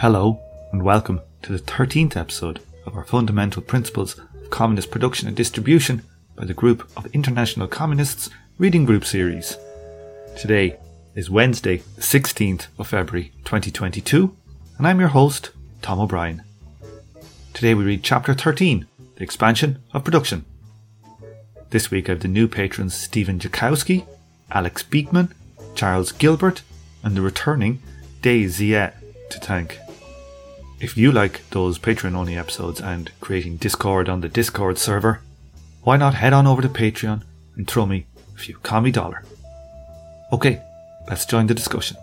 Hello, and welcome to the 13th episode of our Fundamental Principles of Communist Production and Distribution by the Group of International Communists Reading Group series. Today is Wednesday, the 16th of February 2022, and I'm your host, Tom O'Brien. Today we read Chapter 13 The Expansion of Production. This week I have the new patrons Stephen Jakowski, Alex Beekman, Charles Gilbert, and the returning Day Ziet to thank. If you like those Patreon only episodes and creating Discord on the Discord server, why not head on over to Patreon and throw me a few commie dollar? Okay, let's join the discussion.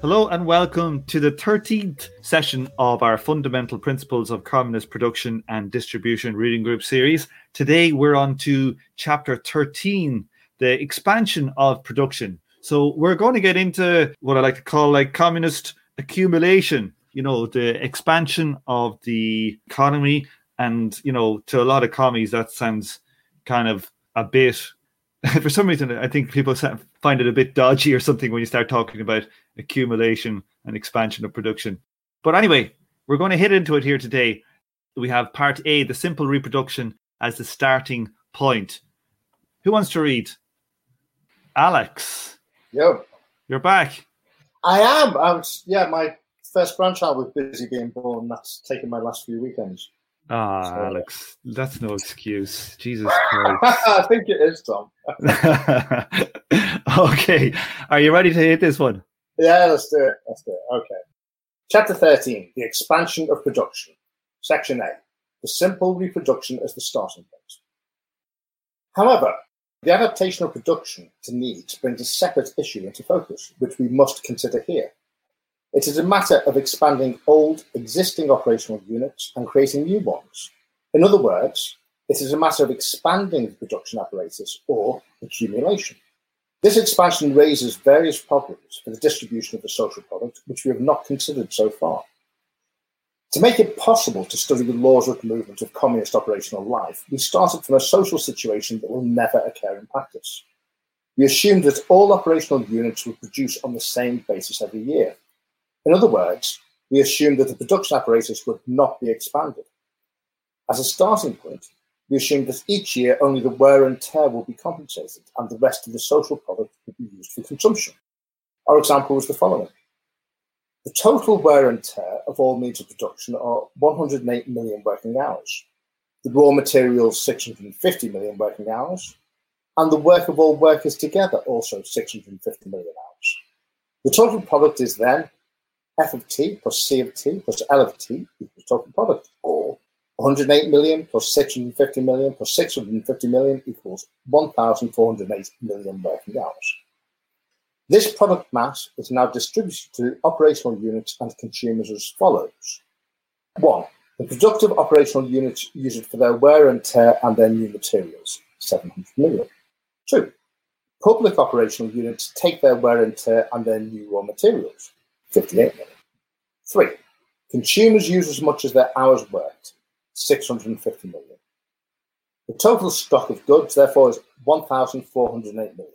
Hello and welcome to the 13th session of our Fundamental Principles of Communist Production and Distribution Reading Group series. Today we're on to chapter 13, the expansion of production. So we're going to get into what I like to call like communist accumulation, you know, the expansion of the economy. And, you know, to a lot of commies, that sounds kind of a bit, for some reason, I think people find it a bit dodgy or something when you start talking about accumulation and expansion of production. But anyway, we're going to hit into it here today. We have part A, the simple reproduction as the starting point. Who wants to read? Alex. Yo. You're back. I am. I was, yeah, my first grandchild was busy being born. That's taken my last few weekends. Ah, so, Alex, that's no excuse. Jesus Christ. I think it is, Tom. okay. Are you ready to hit this one? Yeah, let's do it. Let's do it. Okay. Chapter 13 The Expansion of Production. Section A The Simple Reproduction as the Starting Point. However, the adaptation of production to needs brings a separate issue into focus, which we must consider here. It is a matter of expanding old, existing operational units and creating new ones. In other words, it is a matter of expanding the production apparatus or accumulation. This expansion raises various problems for the distribution of the social product, which we have not considered so far. To make it possible to study the laws of the movement of communist operational life, we started from a social situation that will never occur in practice. We assumed that all operational units would produce on the same basis every year. In other words, we assumed that the production apparatus would not be expanded. As a starting point, we assumed that each year only the wear and tear will be compensated and the rest of the social product would be used for consumption. Our example was the following. The total wear and tear of all means of production are 108 million working hours, the raw materials 650 million working hours, and the work of all workers together also 650 million hours. The total product is then F of T plus C of T plus L of T equals total product, or 108 million plus 650 million plus 650 million equals 1,408 million working hours. This product mass is now distributed to operational units and consumers as follows. One, the productive operational units use it for their wear and tear and their new materials, 700 million. Two, public operational units take their wear and tear and their new raw materials, 58 million. Three, consumers use as much as their hours worked, 650 million. The total stock of goods, therefore, is 1,408 million.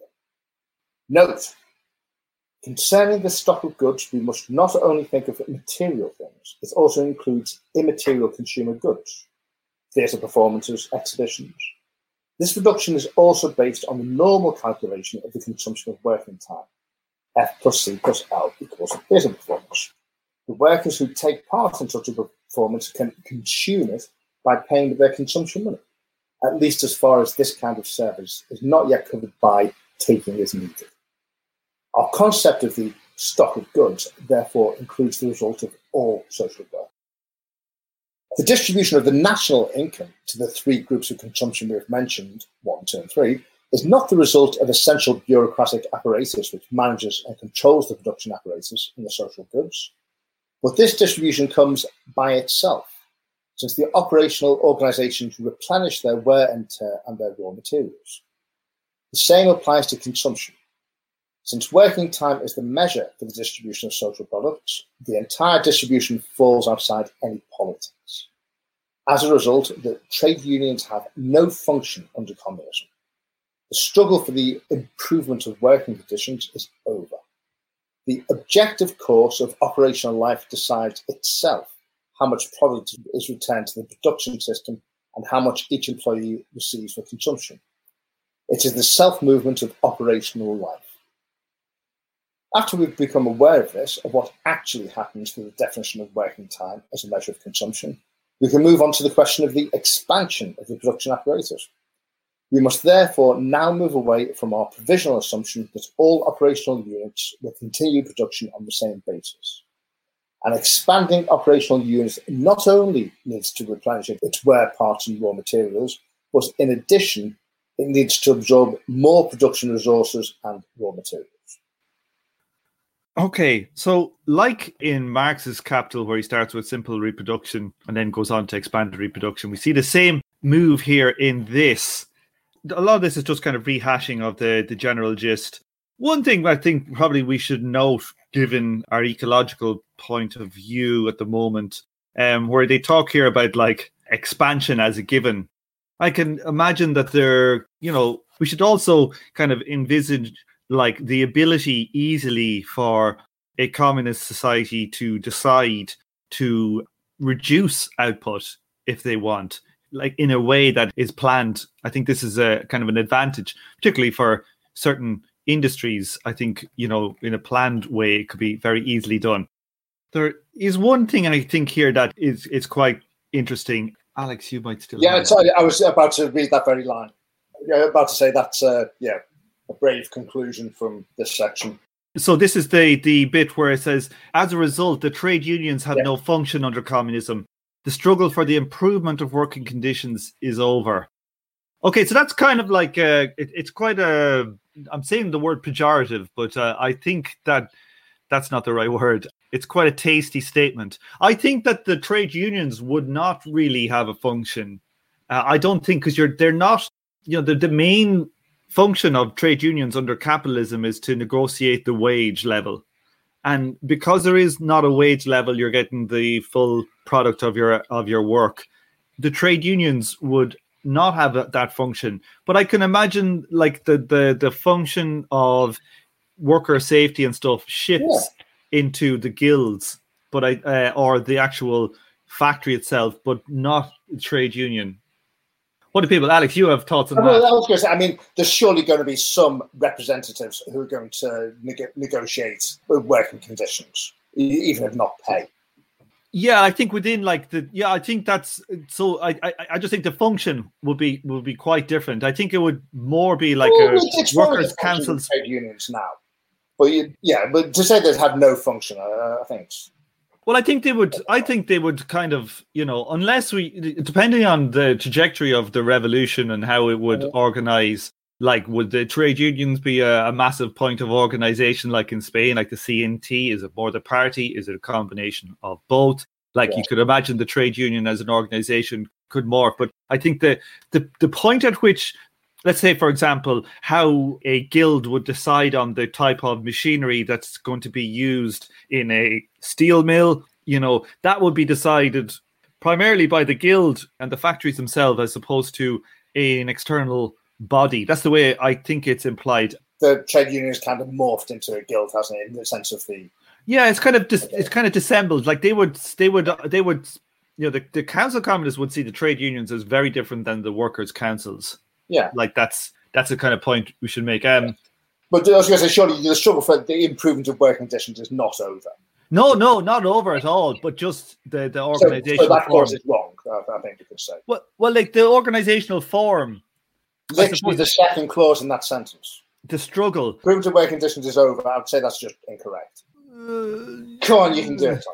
Note Concerning the stock of goods, we must not only think of material things, it also includes immaterial consumer goods, theatre performances, exhibitions. This reduction is also based on the normal calculation of the consumption of working time. F plus C plus L equals theatre performance. The workers who take part in such a performance can consume it by paying their consumption money, at least as far as this kind of service is not yet covered by taking as needed. Our concept of the stock of goods, therefore, includes the result of all social work. The distribution of the national income to the three groups of consumption we have mentioned, one, two, and three, is not the result of essential bureaucratic apparatus which manages and controls the production apparatus in the social goods, but this distribution comes by itself, since the operational organizations replenish their wear and tear and their raw materials. The same applies to consumption. Since working time is the measure for the distribution of social products, the entire distribution falls outside any politics. As a result, the trade unions have no function under communism. The struggle for the improvement of working conditions is over. the objective course of operational life decides itself how much product is returned to the production system and how much each employee receives for consumption. It is the self movement of operational life. After we've become aware of this, of what actually happens to the definition of working time as a measure of consumption, we can move on to the question of the expansion of the production apparatus. We must therefore now move away from our provisional assumption that all operational units will continue production on the same basis. An expanding operational unit not only needs to replenish its wear parts and raw materials, but in addition, it needs to absorb more production resources and raw materials. Okay, so like in Marx's Capital, where he starts with simple reproduction and then goes on to expanded reproduction, we see the same move here in this a lot of this is just kind of rehashing of the the general gist. One thing I think probably we should note, given our ecological point of view at the moment, um, where they talk here about like expansion as a given. I can imagine that there, you know, we should also kind of envisage like the ability easily for a communist society to decide to reduce output if they want like in a way that is planned. I think this is a kind of an advantage, particularly for certain industries. I think you know, in a planned way, it could be very easily done. There is one thing I think here that is is quite interesting. Alex, you might still. Yeah, I was about to read that very line. Yeah, about to say that's uh, yeah a brave conclusion from this section. So this is the the bit where it says, as a result, the trade unions have yeah. no function under communism the struggle for the improvement of working conditions is over. Okay, so that's kind of like uh, it, it's quite a. I'm saying the word pejorative, but uh, I think that that's not the right word. It's quite a tasty statement. I think that the trade unions would not really have a function. Uh, I don't think because you're they're not. You know, the the main function of trade unions under capitalism is to negotiate the wage level, and because there is not a wage level, you're getting the full product of your of your work. The trade unions would not have that function, but I can imagine like the the the function of worker safety and stuff shifts yeah. into the guilds, but I uh, or the actual factory itself, but not trade union. What do people, Alex? You have thoughts on I that? I was going to say, I mean, there's surely going to be some representatives who are going to neg- negotiate working conditions, even if not pay. Yeah, I think within like the yeah, I think that's so. I I, I just think the function would be would be quite different. I think it would more be like well, a workers' councils trade unions now. But you, yeah, but to say they have no function, uh, I think. Well, I think they would. I think they would kind of, you know, unless we, depending on the trajectory of the revolution and how it would organize. Like, would the trade unions be a, a massive point of organization, like in Spain, like the CNT? Is it more the party? Is it a combination of both? Like, yeah. you could imagine the trade union as an organization could morph. But I think the the the point at which let's say for example how a guild would decide on the type of machinery that's going to be used in a steel mill you know that would be decided primarily by the guild and the factories themselves as opposed to an external body. That's the way i think it's implied. The trade union has kind of morphed into a guild hasn't it in the sense of the yeah it's kind of dis- it's kind of dissembled. Like they would they would they would you know the, the council communists would see the trade unions as very different than the workers councils yeah, like that's that's the kind of point we should make. Um, but I was going to say, surely the struggle for the improvement of working conditions is not over. No, no, not over at all. But just the the organizational so, so that form is wrong. I, think you could say. Well, well, like the organizational form. Literally, the second clause in that sentence. The struggle. Improvement of working conditions is over. I would say that's just incorrect. Uh, Come on, you can do it.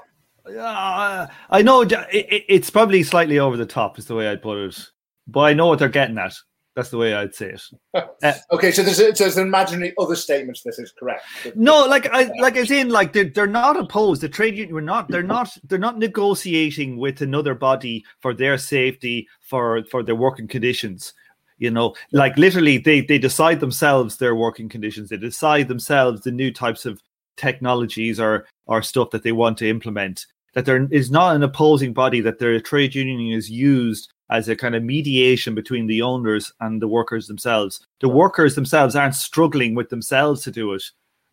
Uh, I know it, it, it's probably slightly over the top, is the way I'd put it. But I know what they're getting at. That's the way I'd say it. Uh, okay, so there's, a, so there's an imaginary other statements. This is correct. No, like I like as in like they're they're not opposed. The trade union, we're not. They're not. They're not negotiating with another body for their safety for for their working conditions. You know, like literally, they they decide themselves their working conditions. They decide themselves the new types of technologies or or stuff that they want to implement. That there is not an opposing body. That their trade union is used as a kind of mediation between the owners and the workers themselves. The workers themselves aren't struggling with themselves to do it.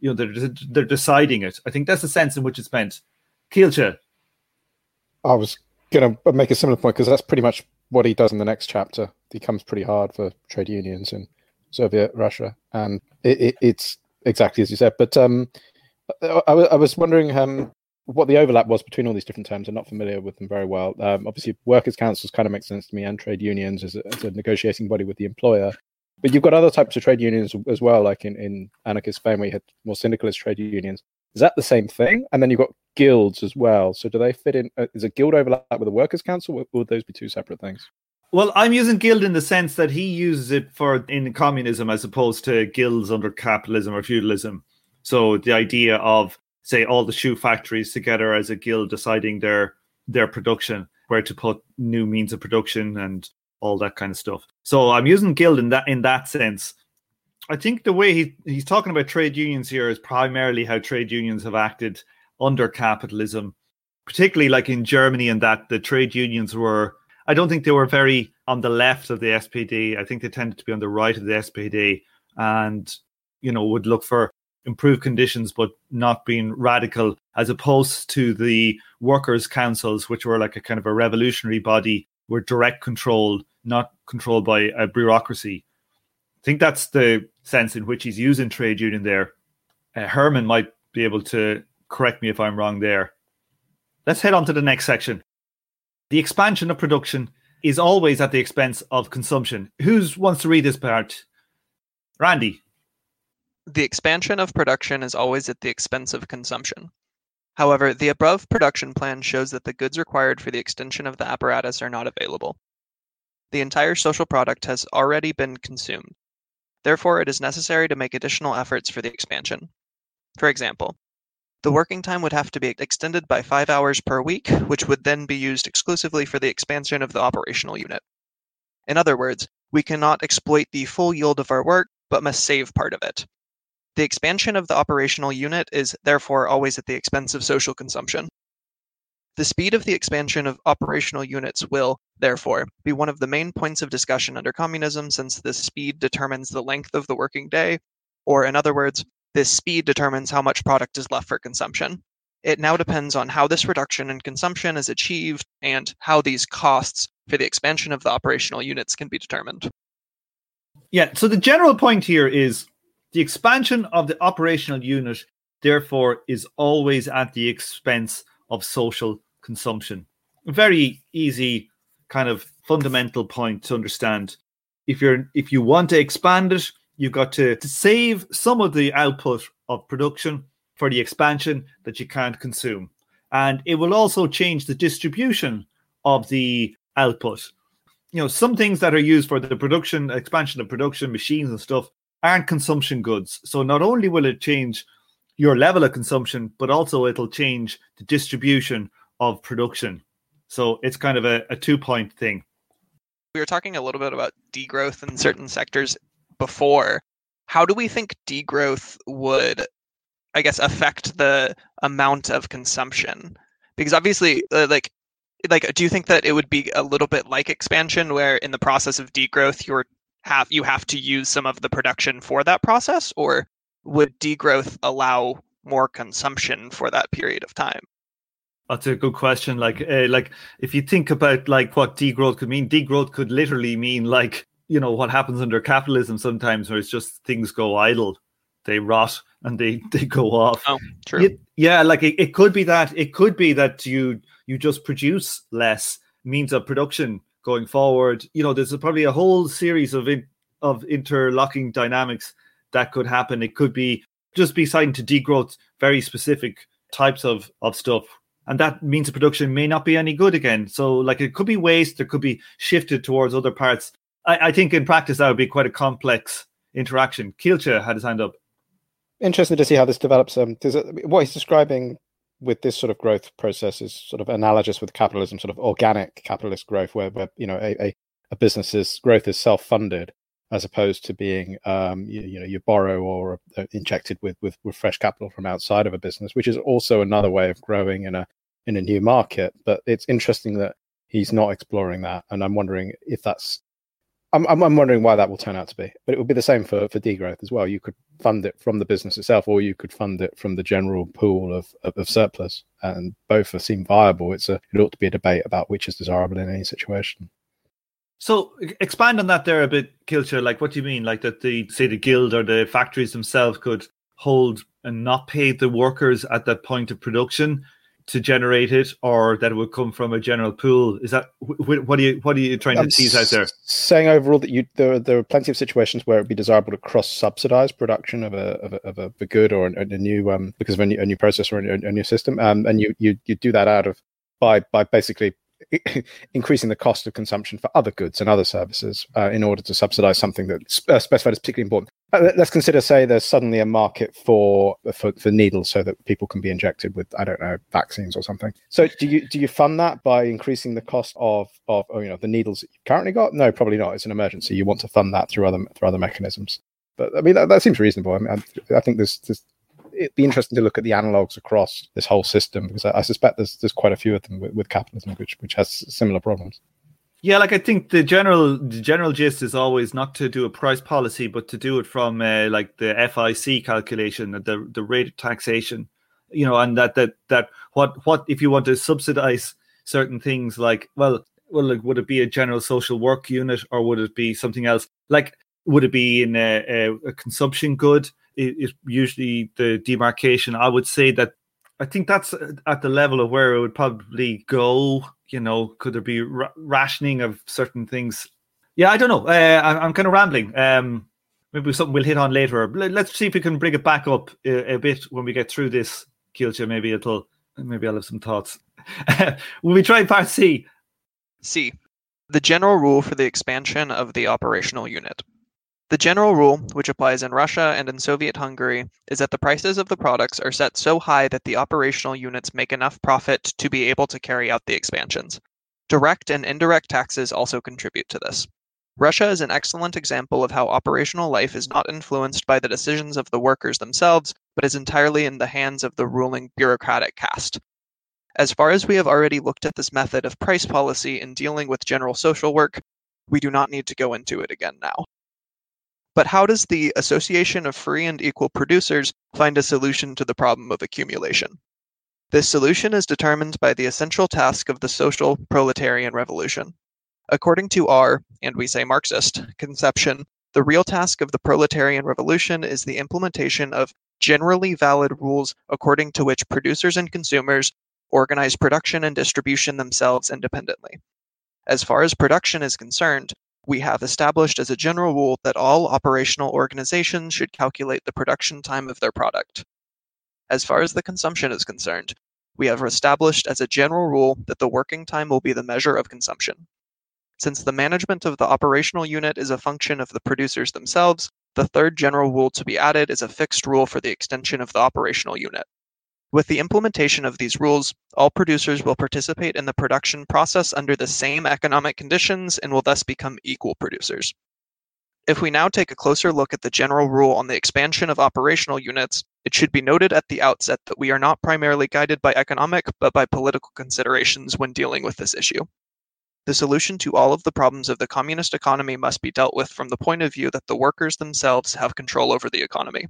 you know they're they're deciding it. I think that's the sense in which it's meant. Kielce. I was going to make a similar point because that's pretty much what he does in the next chapter. It becomes pretty hard for trade unions in Soviet Russia, and it, it, it's exactly as you said. But um, I, I, was wondering um, what the overlap was between all these different terms. I'm not familiar with them very well. Um, obviously, workers' councils kind of make sense to me, and trade unions as a, as a, negotiating body with the employer. But you've got other types of trade unions as well, like in, in anarchist Spain, where you had more syndicalist trade unions. Is that the same thing? And then you've got guilds as well. So do they fit in? Uh, is a guild overlap with a workers' council? Or would those be two separate things? Well, I'm using guild in the sense that he uses it for in communism as opposed to guilds under capitalism or feudalism. So the idea of say all the shoe factories together as a guild deciding their their production, where to put new means of production and all that kind of stuff. So I'm using guild in that in that sense. I think the way he, he's talking about trade unions here is primarily how trade unions have acted under capitalism, particularly like in Germany, and that the trade unions were. I don't think they were very on the left of the SPD. I think they tended to be on the right of the SPD, and you know would look for improved conditions, but not being radical, as opposed to the workers' councils, which were like a kind of a revolutionary body, were direct control, not controlled by a bureaucracy. I think that's the sense in which he's using trade union there. Uh, Herman might be able to correct me if I'm wrong there. Let's head on to the next section. The expansion of production is always at the expense of consumption. Who wants to read this part? Randy. The expansion of production is always at the expense of consumption. However, the above production plan shows that the goods required for the extension of the apparatus are not available. The entire social product has already been consumed. Therefore, it is necessary to make additional efforts for the expansion. For example, the working time would have to be extended by five hours per week, which would then be used exclusively for the expansion of the operational unit. In other words, we cannot exploit the full yield of our work, but must save part of it. The expansion of the operational unit is therefore always at the expense of social consumption. The speed of the expansion of operational units will, therefore, be one of the main points of discussion under communism since this speed determines the length of the working day, or in other words, this speed determines how much product is left for consumption. It now depends on how this reduction in consumption is achieved and how these costs for the expansion of the operational units can be determined. Yeah, so the general point here is the expansion of the operational unit, therefore, is always at the expense of social consumption. Very easy, kind of fundamental point to understand. If you're if you want to expand it, you've got to, to save some of the output of production for the expansion that you can't consume. And it will also change the distribution of the output. You know, some things that are used for the production, expansion of production, machines and stuff aren't consumption goods. So not only will it change your level of consumption, but also it'll change the distribution of production. So it's kind of a, a two point thing. We were talking a little bit about degrowth in certain sectors before, how do we think degrowth would, I guess, affect the amount of consumption? Because obviously, uh, like, like, do you think that it would be a little bit like expansion, where in the process of degrowth, you're have you have to use some of the production for that process, or would degrowth allow more consumption for that period of time? That's a good question. Like, uh, like if you think about like what degrowth could mean, degrowth could literally mean like you know what happens under capitalism sometimes where it's just things go idle they rot and they they go off oh true it, yeah like it, it could be that it could be that you you just produce less means of production going forward you know there's probably a whole series of in, of interlocking dynamics that could happen it could be just be citing to degrowth very specific types of of stuff and that means the production may not be any good again so like it could be waste it could be shifted towards other parts I, I, think in practice that would be quite a complex interaction. Kielce had his hand up. Interesting to see how this develops. Um, it, what he's describing with this sort of growth process is sort of analogous with capitalism, sort of organic capitalist growth, where, where you know a, a, a business's growth is self-funded as opposed to being um, you, you, know you borrow or uh, injected with, with with fresh capital from outside of a business, which is also another way of growing in a in a new market. But it's interesting that he's not exploring that, and I'm wondering if that's I'm, I'm, wondering why that will turn out to be, but it would be the same for for degrowth as well. You could fund it from the business itself, or you could fund it from the general pool of of, of surplus, and both seem viable. It's a it ought to be a debate about which is desirable in any situation. So expand on that there a bit, Kilcher. Like, what do you mean? Like that the say the guild or the factories themselves could hold and not pay the workers at that point of production, to generate it, or that it would come from a general pool? Is that what are you what are you trying I'm to tease out there? Saying overall that you there there are plenty of situations where it'd be desirable to cross subsidize production of a of a, of a, a good or a, a new um because of a new, a new process or a, a new system, um and you you you do that out of by by basically increasing the cost of consumption for other goods and other services uh, in order to subsidize something that's uh, specified as particularly important. Uh, let's consider, say, there's suddenly a market for, for for needles so that people can be injected with, I don't know, vaccines or something. So, do you do you fund that by increasing the cost of of you know the needles that you've currently got? No, probably not. It's an emergency. You want to fund that through other through other mechanisms. But I mean, that, that seems reasonable. I mean, I, I think there's, there's it'd be interesting to look at the analogs across this whole system because I, I suspect there's there's quite a few of them with, with, capitalism which which has similar problems. Yeah, like I think the general the general gist is always not to do a price policy, but to do it from uh, like the FIC calculation, the the rate of taxation, you know, and that that that what what if you want to subsidize certain things like well well like, would it be a general social work unit or would it be something else like would it be in a, a, a consumption good is usually the demarcation. I would say that I think that's at the level of where it would probably go. You know, could there be ra- rationing of certain things? Yeah, I don't know. Uh, I, am kind of rambling. Um, maybe something we'll hit on later. Let's see if we can bring it back up a, a bit when we get through this, Kilcha. Maybe it'll. Maybe I'll have some thoughts. Will we try part C? C. The general rule for the expansion of the operational unit. The general rule, which applies in Russia and in Soviet Hungary, is that the prices of the products are set so high that the operational units make enough profit to be able to carry out the expansions. Direct and indirect taxes also contribute to this. Russia is an excellent example of how operational life is not influenced by the decisions of the workers themselves, but is entirely in the hands of the ruling bureaucratic caste. As far as we have already looked at this method of price policy in dealing with general social work, we do not need to go into it again now. But how does the Association of Free and Equal Producers find a solution to the problem of accumulation? This solution is determined by the essential task of the social proletarian revolution. According to our, and we say Marxist, conception, the real task of the proletarian revolution is the implementation of generally valid rules according to which producers and consumers organize production and distribution themselves independently. As far as production is concerned, we have established as a general rule that all operational organizations should calculate the production time of their product. As far as the consumption is concerned, we have established as a general rule that the working time will be the measure of consumption. Since the management of the operational unit is a function of the producers themselves, the third general rule to be added is a fixed rule for the extension of the operational unit. With the implementation of these rules, all producers will participate in the production process under the same economic conditions and will thus become equal producers. If we now take a closer look at the general rule on the expansion of operational units, it should be noted at the outset that we are not primarily guided by economic but by political considerations when dealing with this issue. The solution to all of the problems of the communist economy must be dealt with from the point of view that the workers themselves have control over the economy.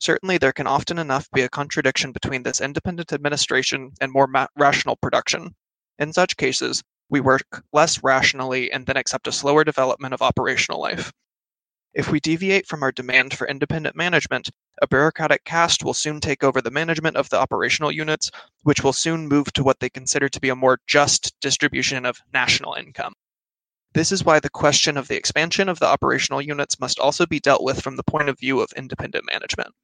Certainly, there can often enough be a contradiction between this independent administration and more rational production. In such cases, we work less rationally and then accept a slower development of operational life. If we deviate from our demand for independent management, a bureaucratic caste will soon take over the management of the operational units, which will soon move to what they consider to be a more just distribution of national income. This is why the question of the expansion of the operational units must also be dealt with from the point of view of independent management.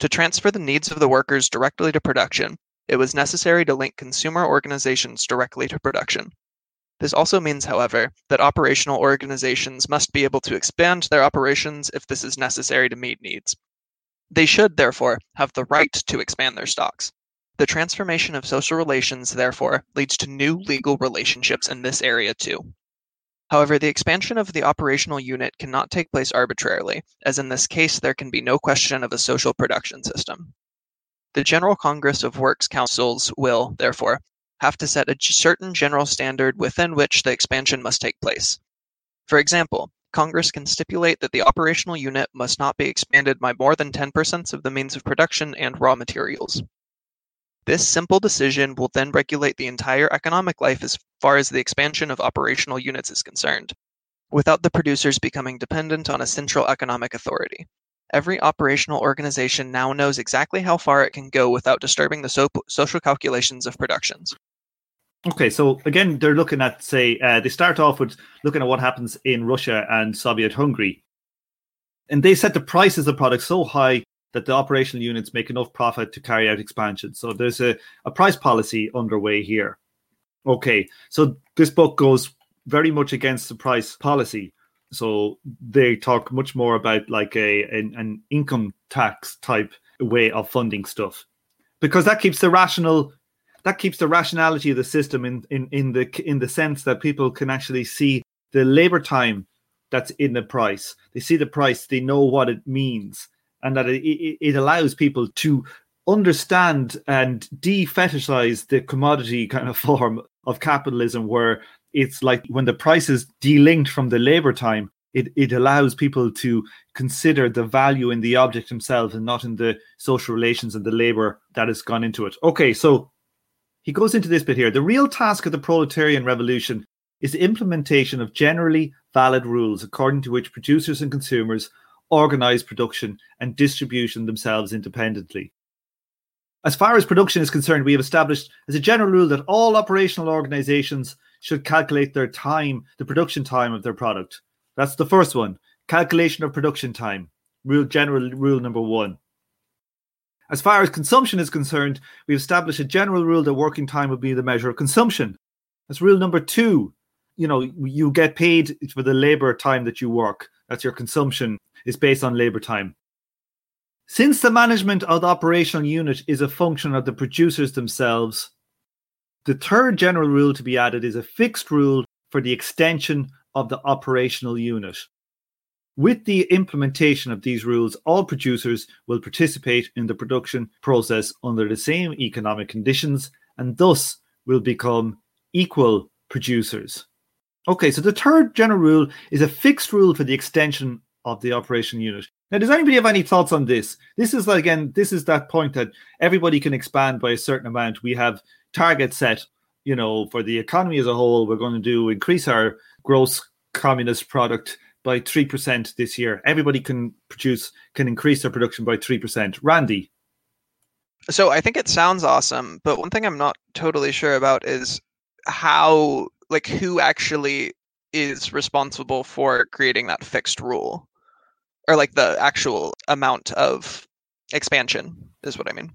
To transfer the needs of the workers directly to production, it was necessary to link consumer organizations directly to production. This also means, however, that operational organizations must be able to expand their operations if this is necessary to meet needs. They should, therefore, have the right to expand their stocks. The transformation of social relations, therefore, leads to new legal relationships in this area too. However, the expansion of the operational unit cannot take place arbitrarily, as in this case there can be no question of a social production system. The General Congress of Works Councils will, therefore, have to set a certain general standard within which the expansion must take place. For example, Congress can stipulate that the operational unit must not be expanded by more than 10% of the means of production and raw materials. This simple decision will then regulate the entire economic life as far as the expansion of operational units is concerned, without the producers becoming dependent on a central economic authority. Every operational organization now knows exactly how far it can go without disturbing the so- social calculations of productions. Okay, so again, they're looking at, say, uh, they start off with looking at what happens in Russia and Soviet Hungary. And they set the prices of products so high that the operational units make enough profit to carry out expansion. So there's a, a price policy underway here. Okay, so this book goes very much against the price policy. So they talk much more about like a an, an income tax type way of funding stuff because that keeps the rational that keeps the rationality of the system in, in, in the in the sense that people can actually see the labor time that's in the price. They see the price, they know what it means, and that it, it, it allows people to understand and de-fetishize the commodity kind of form of capitalism where it's like when the price is delinked from the labor time it, it allows people to consider the value in the object themselves and not in the social relations and the labor that has gone into it okay so he goes into this bit here. The real task of the proletarian revolution is the implementation of generally valid rules according to which producers and consumers organize production and distribution themselves independently. As far as production is concerned, we have established as a general rule that all operational organizations should calculate their time, the production time of their product. That's the first one. Calculation of production time. Rule general rule number one. As far as consumption is concerned, we've established a general rule that working time would be the measure of consumption. That's rule number two. You know, you get paid for the labor time that you work. That's your consumption is based on labor time. Since the management of the operational unit is a function of the producers themselves, the third general rule to be added is a fixed rule for the extension of the operational unit. With the implementation of these rules, all producers will participate in the production process under the same economic conditions and thus will become equal producers. Okay, so the third general rule is a fixed rule for the extension of the operational unit. Now, does anybody have any thoughts on this? This is like, again, this is that point that everybody can expand by a certain amount. We have targets set, you know, for the economy as a whole. We're going to do increase our gross communist product by 3% this year. Everybody can produce, can increase their production by 3%. Randy. So I think it sounds awesome, but one thing I'm not totally sure about is how, like, who actually is responsible for creating that fixed rule or like the actual amount of expansion is what I mean.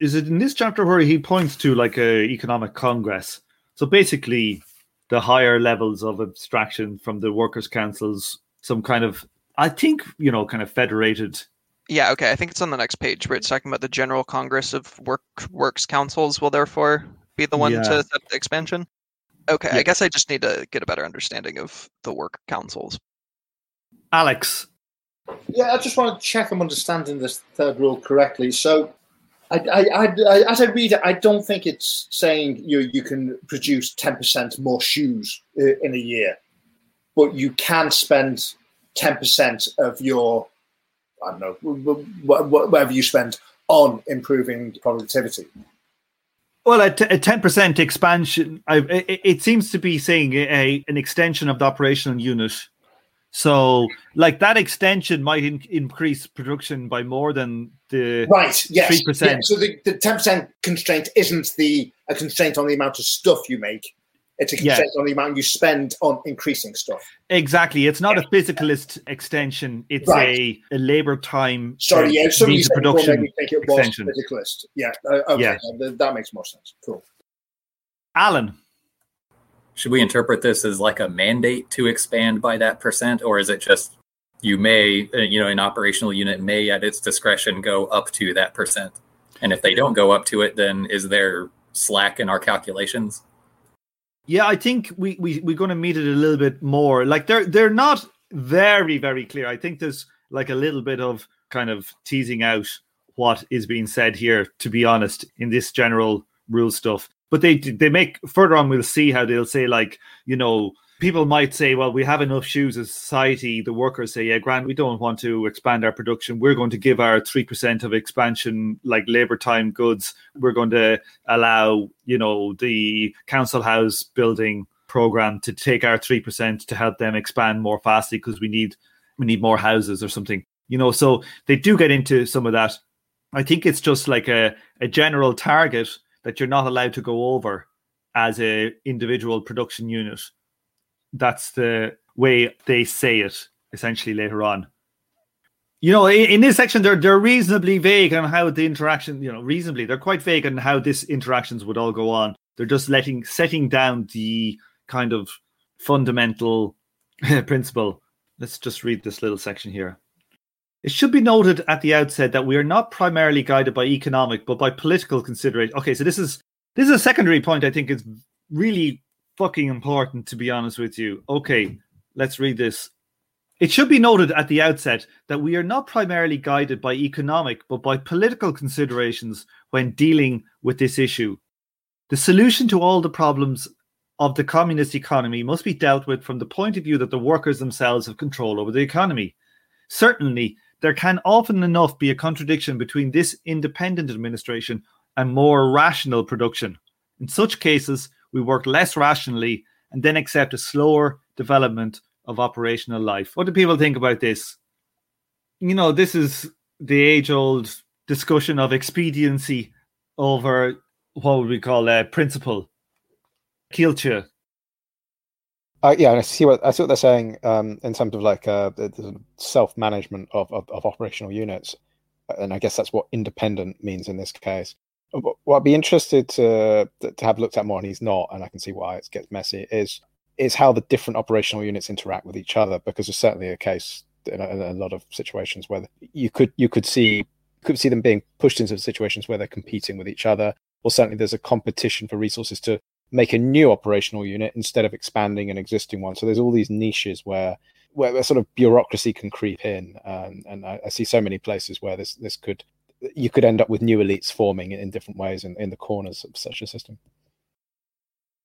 Is it in this chapter where he points to like a economic congress? So basically, the higher levels of abstraction from the workers' councils, some kind of, I think, you know, kind of federated. Yeah, okay. I think it's on the next page where it's talking about the General Congress of Work Works Councils will therefore be the one yeah. to set the expansion. Okay, yeah. I guess I just need to get a better understanding of the work councils. Alex. Yeah, I just want to check I'm understanding this third rule correctly. So I, I, I, as I read it, I don't think it's saying you you can produce ten percent more shoes uh, in a year, but you can spend ten percent of your I don't know whatever you spend on improving productivity. Well, a ten percent expansion, I, it, it, seems to be saying a, an extension of the operational unit so, like that extension might in- increase production by more than the right. Yes, three percent. Yeah. So the ten percent constraint isn't the a constraint on the amount of stuff you make. It's a constraint yeah. on the amount you spend on increasing stuff. Exactly. It's not yeah. a physicalist extension. It's right. a, a labor time. Sorry, yeah. Somebody said production think it was extension. physicalist. Yeah. Uh, okay. Yeah. That makes more sense. Cool. Alan should we interpret this as like a mandate to expand by that percent, or is it just you may, uh, you know, an operational unit may at its discretion go up to that percent? And if they don't go up to it, then is there slack in our calculations? Yeah, I think we, we we're going to meet it a little bit more. Like they're they're not very very clear. I think there's like a little bit of kind of teasing out what is being said here. To be honest, in this general rule stuff, but they they make further on. We'll see how they'll say like you know people might say, well, we have enough shoes as society. The workers say, yeah, Grant, we don't want to expand our production. We're going to give our 3% of expansion, like labor time goods. We're going to allow, you know, the council house building program to take our 3% to help them expand more fastly because we need we need more houses or something. You know, so they do get into some of that. I think it's just like a, a general target that you're not allowed to go over as a individual production unit that's the way they say it essentially later on. You know, in, in, this section, they're they're reasonably vague on how the interaction. You know, reasonably, they're quite vague on how this interactions would all go on. They're just letting setting down the kind of fundamental principle. Let's just read this little section here. It should be noted at the outset that we are not primarily guided by economic, but by political consideration. Okay, so this is this is a secondary point. I think is really fucking important, to be honest with you. Okay, let's read this. It should be noted at the outset that we are not primarily guided by economic, but by political considerations when dealing with this issue. The solution to all the problems of the communist economy must be dealt with from the point of view that the workers themselves have control over the economy. Certainly, there can often enough be a contradiction between this independent administration and more rational production. In such cases, we work less rationally and then accept a slower development of operational life. What do people think about this? You know, this is the age old discussion of expediency over what would we call a principle. Kilcha. Uh, yeah, I see what I see what they're saying um, in terms of like uh, self management of, of, of operational units, and I guess that's what independent means in this case what I'd be interested to to have looked at more, and he's not, and I can see why it gets messy. Is is how the different operational units interact with each other, because there's certainly a case in a, in a lot of situations where you could you could see could see them being pushed into situations where they're competing with each other, or certainly there's a competition for resources to make a new operational unit instead of expanding an existing one. So there's all these niches where where, sort of bureaucracy can creep in, um, and I, I, see so many places where this this could you could end up with new elites forming in different ways in, in the corners of such a system.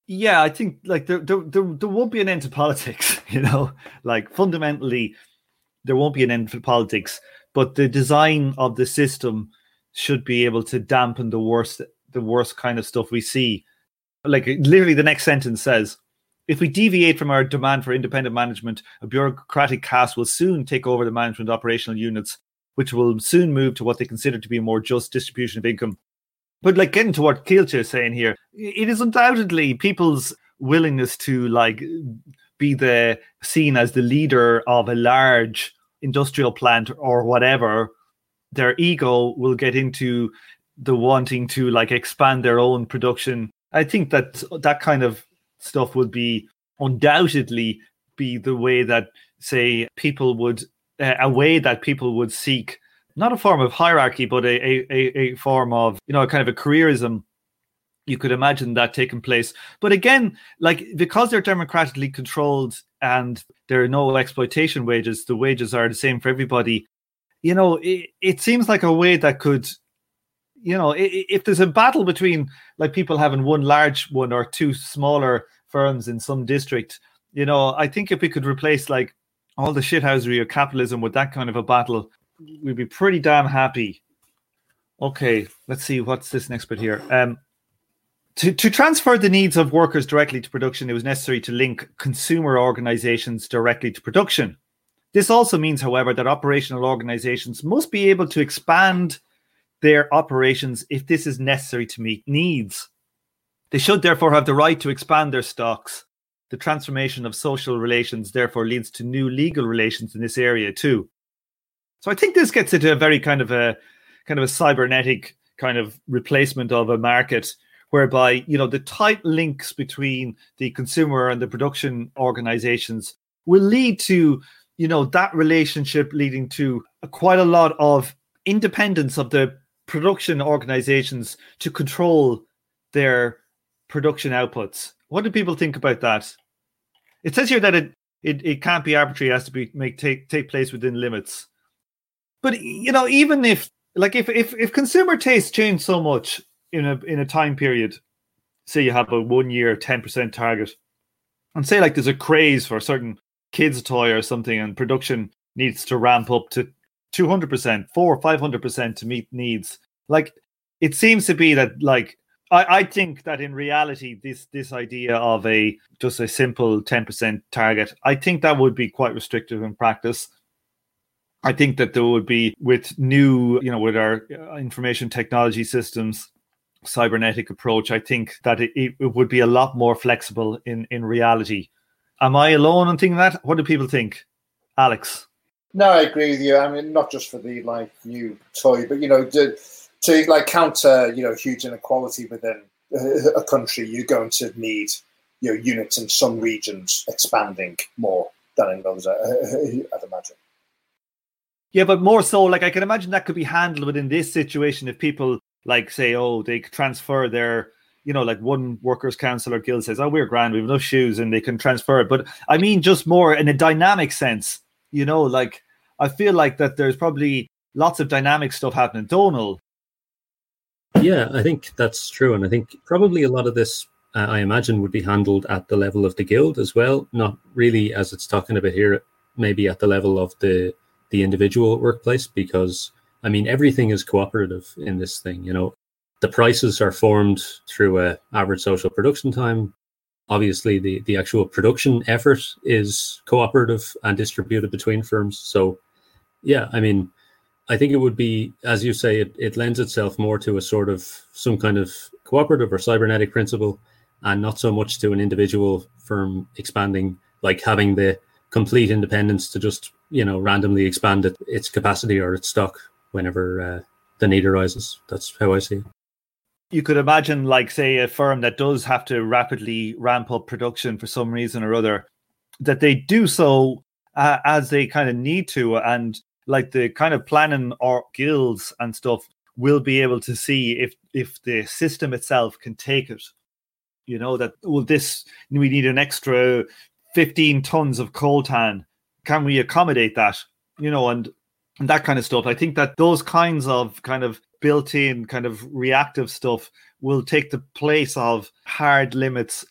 Yeah, I think like there, there, there, there won't be an end to politics, you know, like fundamentally, there won't be an end to politics, but the design of the system should be able to dampen the worst, the worst kind of stuff we see. Like literally, the next sentence says, if we deviate from our demand for independent management, a bureaucratic caste will soon take over the management operational units which will soon move to what they consider to be a more just distribution of income. But like getting to what Kilcha is saying here, it is undoubtedly people's willingness to like be the seen as the leader of a large industrial plant or whatever. Their ego will get into the wanting to like expand their own production. I think that that kind of stuff would be undoubtedly be the way that say people would uh, a way that people would seek not a form of hierarchy, but a, a, a form of, you know, kind of a careerism. You could imagine that taking place. But again, like because they're democratically controlled and there are no exploitation wages, the wages are the same for everybody. You know, it, it seems like a way that could, you know, if there's a battle between like people having one large one or two smaller firms in some district, you know, I think if we could replace like all the shithousery of capitalism with that kind of a battle, we'd be pretty damn happy. Okay, let's see what's this next bit here. Um, to, to transfer the needs of workers directly to production, it was necessary to link consumer organizations directly to production. This also means, however, that operational organizations must be able to expand their operations if this is necessary to meet needs. They should therefore have the right to expand their stocks the transformation of social relations therefore leads to new legal relations in this area too. So I think this gets into a very kind of a kind of a cybernetic kind of replacement of a market whereby you know the tight links between the consumer and the production organizations will lead to you know that relationship leading to quite a lot of independence of the production organizations to control their production outputs what do people think about that? It says here that it it, it can't be arbitrary; it has to be make take take place within limits. But you know, even if like if if if consumer tastes change so much in a in a time period, say you have a one year ten percent target, and say like there's a craze for a certain kids toy or something and production needs to ramp up to 200% 4 500% to meet needs. Like it seems to be that like I, I think that in reality this this idea of a just a simple 10% target i think that would be quite restrictive in practice. I think that there would be with new you know with our uh, information technology systems cybernetic approach i think that it, it would be a lot more flexible in in reality. Am i alone on thinking that? What do people think? Alex no i agree with you i mean not just for the like new toy but you know to, to like counter you know huge inequality within a country you're going to need you know units in some regions expanding more than in others uh, uh, i'd imagine yeah but more so like i can imagine that could be handled within this situation if people like say, oh, they transfer their, you know, like one workers' council or guild says, oh, we're grand, we have enough shoes, and they can transfer it. But I mean, just more in a dynamic sense, you know, like I feel like that there's probably lots of dynamic stuff happening. Donal. Yeah, I think that's true, and I think probably a lot of this, uh, I imagine, would be handled at the level of the guild as well, not really as it's talking about here, maybe at the level of the the individual workplace, because I mean, everything is cooperative in this thing. You know, the prices are formed through a average social production time. Obviously, the the actual production effort is cooperative and distributed between firms. So, yeah, I mean, I think it would be, as you say, it, it lends itself more to a sort of some kind of cooperative or cybernetic principle, and not so much to an individual firm expanding, like having the complete independence to just you know randomly expand it, its capacity or its stock whenever uh, the need arises. That's how I see it. You could imagine, like, say, a firm that does have to rapidly ramp up production for some reason or other, that they do so uh, as they kind of need to, and like the kind of planning or guilds and stuff will be able to see if if the system itself can take it. You know that well, this we need an extra fifteen tons of coltan. Can we accommodate that? You know, and and that kind of stuff. I think that those kinds of kind of built-in kind of reactive stuff will take the place of hard limits.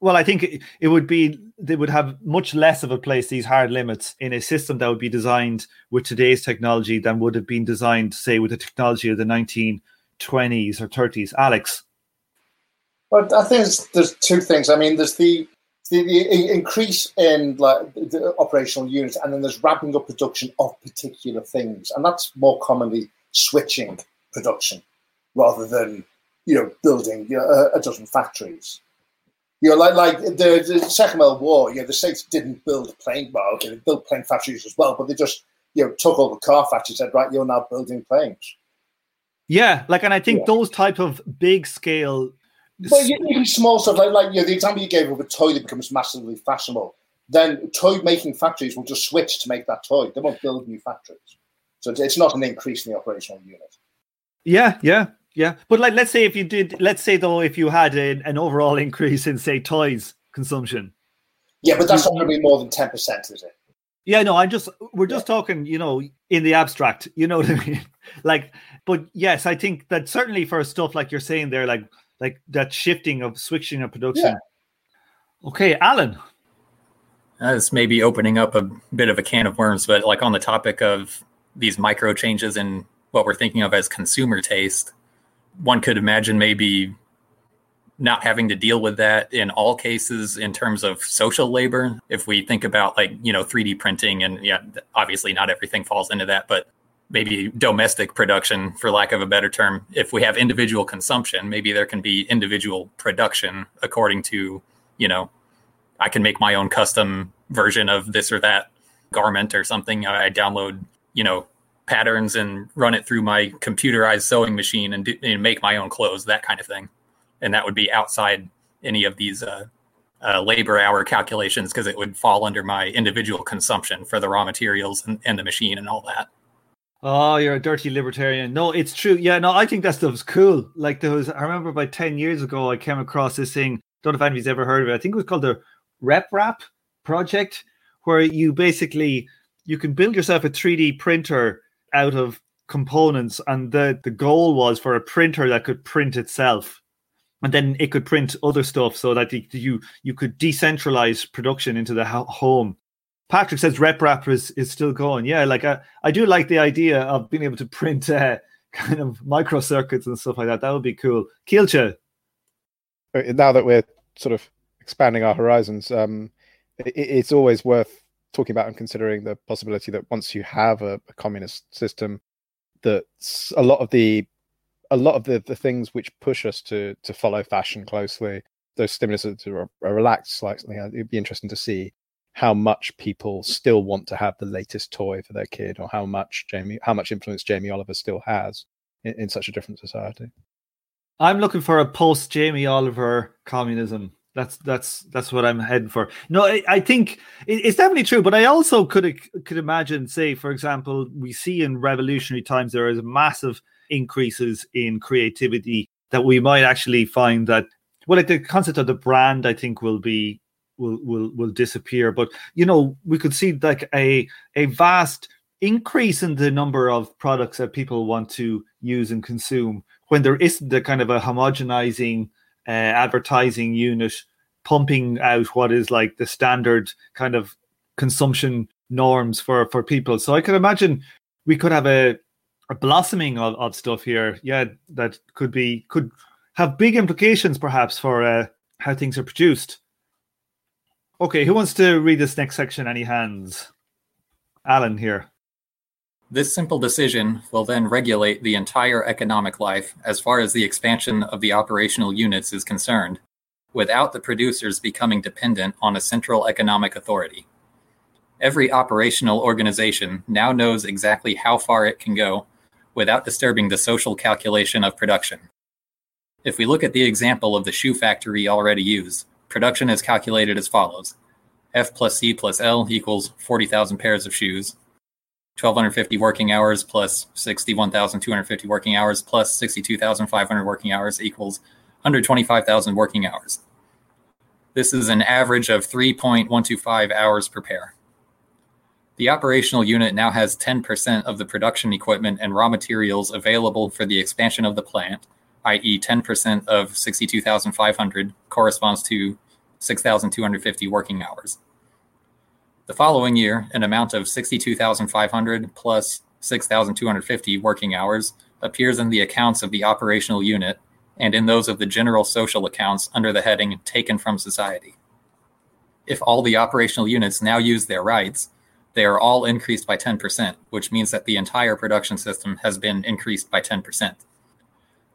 Well, I think it, would be they would have much less of a place these hard limits in a system that would be designed with today's technology than would have been designed, say, with the technology of the 1920s or 30s. Alex. Well, I think there's, there's two things. I mean, there's the the, the increase in like the operational units, and then there's ramping up production of particular things, and that's more commonly switching production rather than you know building you know, a, dozen factories. You know, like like the, the, Second World War, you know, the states didn't build plane. Well, okay, they built plane factories as well, but they just you know took all the car factories, said, right, you're now building planes. Yeah, like, and I think yeah. those type of big scale but even small stuff like like you know, the example you gave of a toy that becomes massively fashionable, then toy making factories will just switch to make that toy. They won't build new factories. So it's not an increase in the operational unit. Yeah, yeah, yeah. But like, let's say if you did, let's say though, if you had a, an overall increase in say toys consumption. Yeah, but that's not going to be more than ten percent, is it? Yeah, no, I'm just we're just yeah. talking, you know, in the abstract. You know what I mean? like, but yes, I think that certainly for stuff like you're saying there, like like that shifting of switching of production. Yeah. Okay, Alan. Uh, this may be opening up a bit of a can of worms, but like on the topic of these micro changes in what we're thinking of as consumer taste, one could imagine maybe not having to deal with that in all cases in terms of social labor. If we think about like, you know, 3D printing and yeah, obviously not everything falls into that, but maybe domestic production for lack of a better term if we have individual consumption maybe there can be individual production according to you know i can make my own custom version of this or that garment or something i download you know patterns and run it through my computerized sewing machine and, do, and make my own clothes that kind of thing and that would be outside any of these uh, uh, labor hour calculations because it would fall under my individual consumption for the raw materials and, and the machine and all that Oh, you're a dirty libertarian. No, it's true. Yeah, no, I think that stuff's cool. Like there was, I remember about ten years ago, I came across this thing. Don't know if anybody's ever heard of it. I think it was called the RepRap project, where you basically you can build yourself a 3D printer out of components, and the the goal was for a printer that could print itself. and then it could print other stuff so that you you could decentralize production into the home. Patrick says RepRap is, is still going. Yeah, like I, I do like the idea of being able to print uh, kind of micro circuits and stuff like that. That would be cool. Kielce. Uh, now that we're sort of expanding our horizons, um, it, it's always worth talking about and considering the possibility that once you have a, a communist system, that a lot of the a lot of the, the things which push us to to follow fashion closely, those stimulus are, are relaxed slightly. Uh, it'd be interesting to see how much people still want to have the latest toy for their kid, or how much Jamie, how much influence Jamie Oliver still has in, in such a different society. I'm looking for a post Jamie Oliver communism. That's that's that's what I'm heading for. No, I, I think it, it's definitely true, but I also could could imagine, say, for example, we see in revolutionary times there is massive increases in creativity that we might actually find that well like the concept of the brand i think will be will will will disappear but you know we could see like a a vast increase in the number of products that people want to use and consume when there isn't a kind of a homogenizing uh, advertising unit pumping out what is like the standard kind of consumption norms for for people so i can imagine we could have a a blossoming of, of stuff here. Yeah, that could be could have big implications perhaps for uh, how things are produced. Okay, who wants to read this next section? Any hands? Alan here. This simple decision will then regulate the entire economic life as far as the expansion of the operational units is concerned, without the producers becoming dependent on a central economic authority. Every operational organization now knows exactly how far it can go without disturbing the social calculation of production. If we look at the example of the shoe factory already used, production is calculated as follows F plus C plus L equals 40,000 pairs of shoes, 1,250 working hours plus 61,250 working hours plus 62,500 working hours equals 125,000 working hours. This is an average of 3.125 hours per pair. The operational unit now has 10% of the production equipment and raw materials available for the expansion of the plant, i.e., 10% of 62,500 corresponds to 6,250 working hours. The following year, an amount of 62,500 plus 6,250 working hours appears in the accounts of the operational unit and in those of the general social accounts under the heading Taken from Society. If all the operational units now use their rights, they are all increased by 10%, which means that the entire production system has been increased by 10%.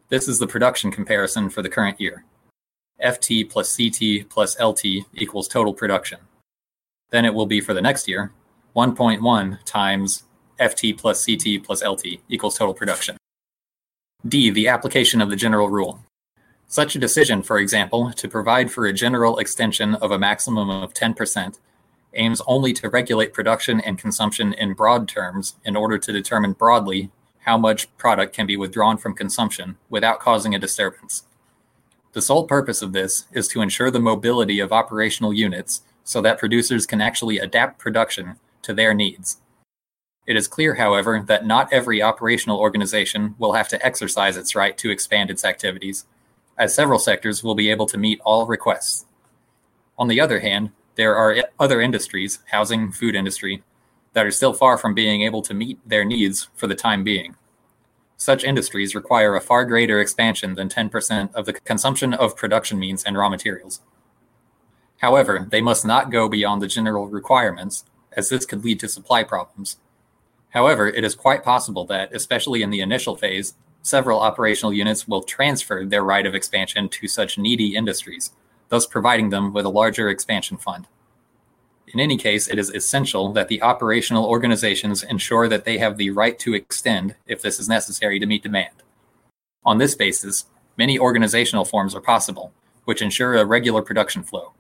This is the production comparison for the current year. FT plus CT plus LT equals total production. Then it will be for the next year 1.1 times FT plus CT plus LT equals total production. D. The application of the general rule. Such a decision, for example, to provide for a general extension of a maximum of 10% aims only to regulate production and consumption in broad terms in order to determine broadly how much product can be withdrawn from consumption without causing a disturbance. The sole purpose of this is to ensure the mobility of operational units so that producers can actually adapt production to their needs. It is clear, however, that not every operational organization will have to exercise its right to expand its activities, as several sectors will be able to meet all requests. On the other hand, there are other industries, housing, food industry, that are still far from being able to meet their needs for the time being. Such industries require a far greater expansion than 10% of the consumption of production means and raw materials. However, they must not go beyond the general requirements, as this could lead to supply problems. However, it is quite possible that, especially in the initial phase, several operational units will transfer their right of expansion to such needy industries thus providing them with a larger expansion fund. In any case, it is essential that the operational organizations ensure that they have the right to extend if this is necessary to meet demand. On this basis, many organizational forms are possible, which ensure a regular production flow.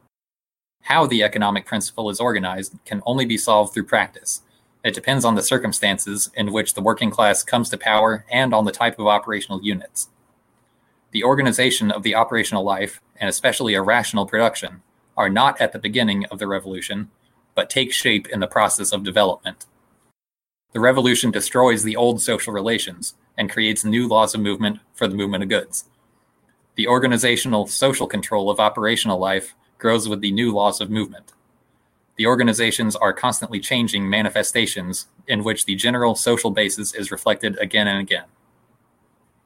How the economic principle is organized can only be solved through practice. It depends on the circumstances in which the working class comes to power and on the type of operational units. The organization of the operational life and especially a rational production, are not at the beginning of the revolution, but take shape in the process of development. The revolution destroys the old social relations and creates new laws of movement for the movement of goods. The organizational social control of operational life grows with the new laws of movement. The organizations are constantly changing manifestations in which the general social basis is reflected again and again.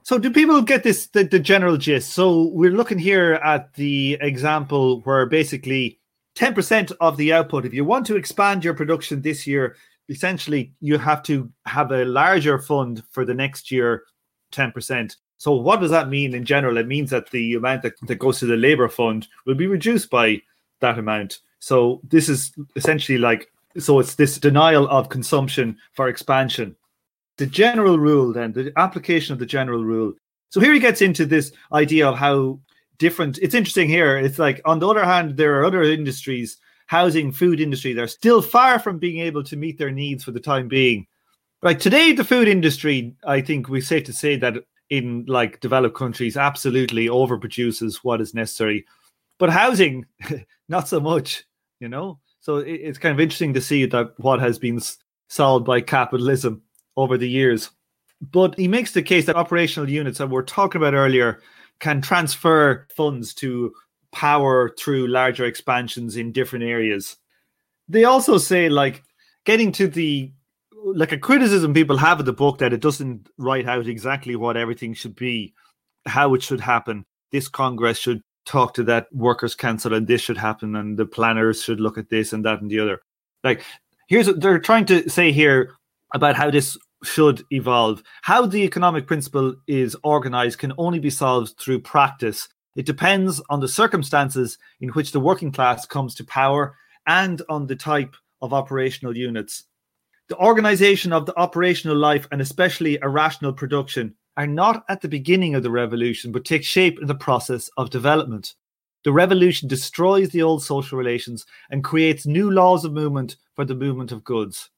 So, do people get this the, the general gist? So, we're looking here at the example where basically 10% of the output, if you want to expand your production this year, essentially you have to have a larger fund for the next year, 10%. So, what does that mean in general? It means that the amount that, that goes to the labor fund will be reduced by that amount. So, this is essentially like so it's this denial of consumption for expansion. The general rule, then, the application of the general rule. So, here he gets into this idea of how different it's interesting here. It's like, on the other hand, there are other industries, housing, food industry, they're still far from being able to meet their needs for the time being. Like today, the food industry, I think we're safe to say that in like developed countries absolutely overproduces what is necessary. But housing, not so much, you know? So it, it's kind of interesting to see that what has been solved by capitalism over the years. But he makes the case that operational units that we're talking about earlier can transfer funds to power through larger expansions in different areas. They also say, like, getting to the like a criticism people have of the book that it doesn't write out exactly what everything should be, how it should happen. This Congress should talk to that workers' council, and this should happen, and the planners should look at this and that and the other. Like, here's what they're trying to say here about how this should evolve. How the economic principle is organized can only be solved through practice. It depends on the circumstances in which the working class comes to power and on the type of operational units. The organization of the operational life and especially a rational production are not at the beginning of the revolution, but take shape in the process of development. The revolution destroys the old social relations and creates new laws of movement for the movement of goods.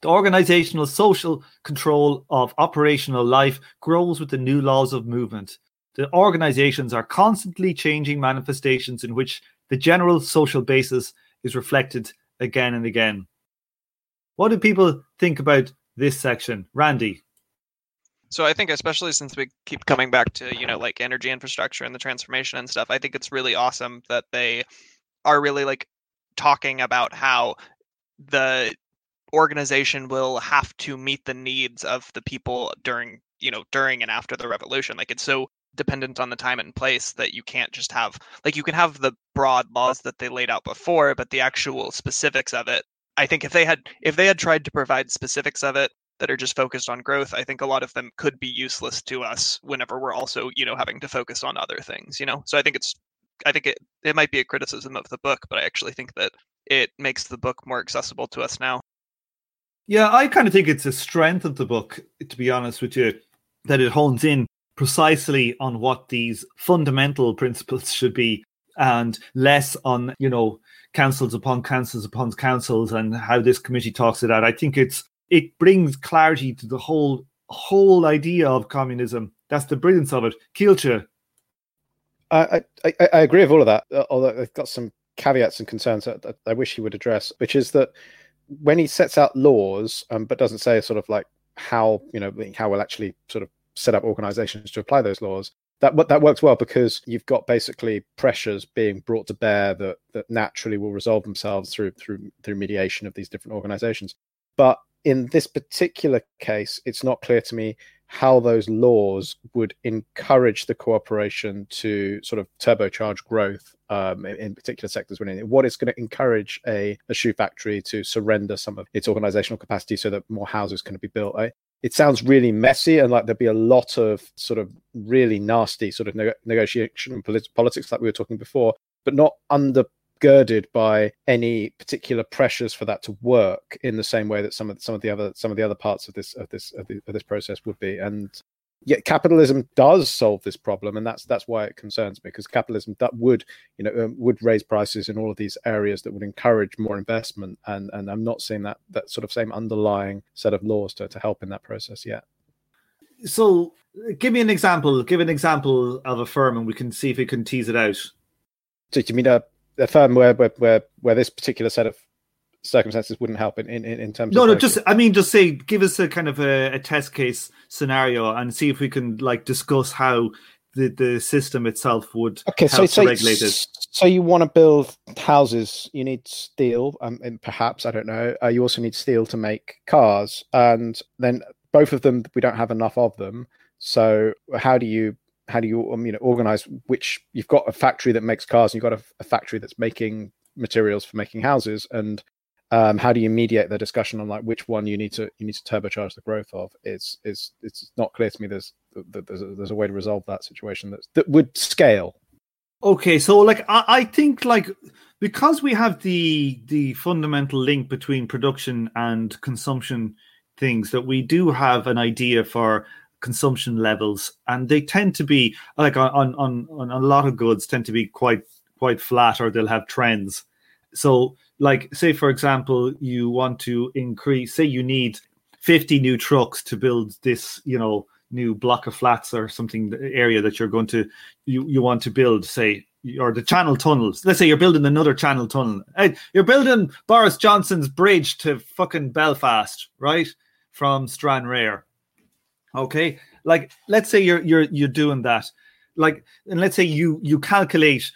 The organizational social control of operational life grows with the new laws of movement. The organizations are constantly changing manifestations in which the general social basis is reflected again and again. What do people think about this section? Randy. So I think especially since we keep coming back to, you know, like energy infrastructure and the transformation and stuff, I think it's really awesome that they are really like talking about how the organization will have to meet the needs of the people during you know during and after the revolution like it's so dependent on the time and place that you can't just have like you can have the broad laws that they laid out before but the actual specifics of it i think if they had if they had tried to provide specifics of it that are just focused on growth i think a lot of them could be useless to us whenever we're also you know having to focus on other things you know? So i think it's i think it, it might be a criticism of the book but i actually think that it makes the book more accessible to us now. Yeah, I kind of think it's a strength of the book, to be honest with you, that it hones in precisely on what these fundamental principles should be and less on, you know, councils upon councils upon councils and how this committee talks to that. I think it's it brings clarity to the whole whole idea of communism. That's the brilliance of it. Kilcha. I, I, I agree with all of that, although I've got some caveats and concerns that I wish he would address, which is that when he sets out laws, um, but doesn't say sort of like how you know how we'll actually sort of set up organizations to apply those laws. That that works well because you've got basically pressures being brought to bear that that naturally will resolve themselves through through through mediation of these different organizations. But in this particular case, it's not clear to me how those laws would encourage the cooperation to sort of turbocharge growth um, in, in, particular sectors within it. What is going to encourage a, a shoe factory to surrender some of its organizational capacity so that more houses can be built? I, it sounds really messy and like there'd be a lot of sort of really nasty sort of ne- negotiation and polit- politics like we were talking before, but not under girded by any particular pressures for that to work in the same way that some of some of the other some of the other parts of this of this of, the, of this process would be. And yet capitalism does solve this problem and that's that's why it concerns me because capitalism that would you know um, would raise prices in all of these areas that would encourage more investment and and i'm not seeing that that sort of same underlying set of laws to, to help in that process yet. So give me an example give an example of a firm and we can see if we can tease it out. So you mean a a firm where, where where where this particular set of circumstances wouldn't help in in, in terms no of no just i mean just say give us a kind of a, a, test case scenario and see if we can like discuss how the, the system itself would Okay, so help so, to regulate it. so you want to build houses, you need steel, um, and perhaps I don't know. Uh, you also need steel to make cars, and then both of them we don't have enough of them. So how do you how do you um, you know organize which you've got a factory that makes cars, and you've got a, a factory that's making materials for making houses, and um, how do you mediate the discussion on like which one you need to you need to turbocharge the growth of? It's it's it's not clear to me. There's that there's a, there's a way to resolve that situation that's, that would scale. Okay, so like I, I think like because we have the the fundamental link between production and consumption things that we do have an idea for consumption levels and they tend to be like on on on a lot of goods tend to be quite quite flat or they'll have trends so like say for example you want to increase say you need 50 new trucks to build this you know new block of flats or something area that you're going to you you want to build say or the channel tunnels. Let's say you're building another channel tunnel. You're building boris johnson's bridge to fucking belfast right? From stranraer. Okay? Like let's say you're you're you're doing that. Like and let's say you you calculate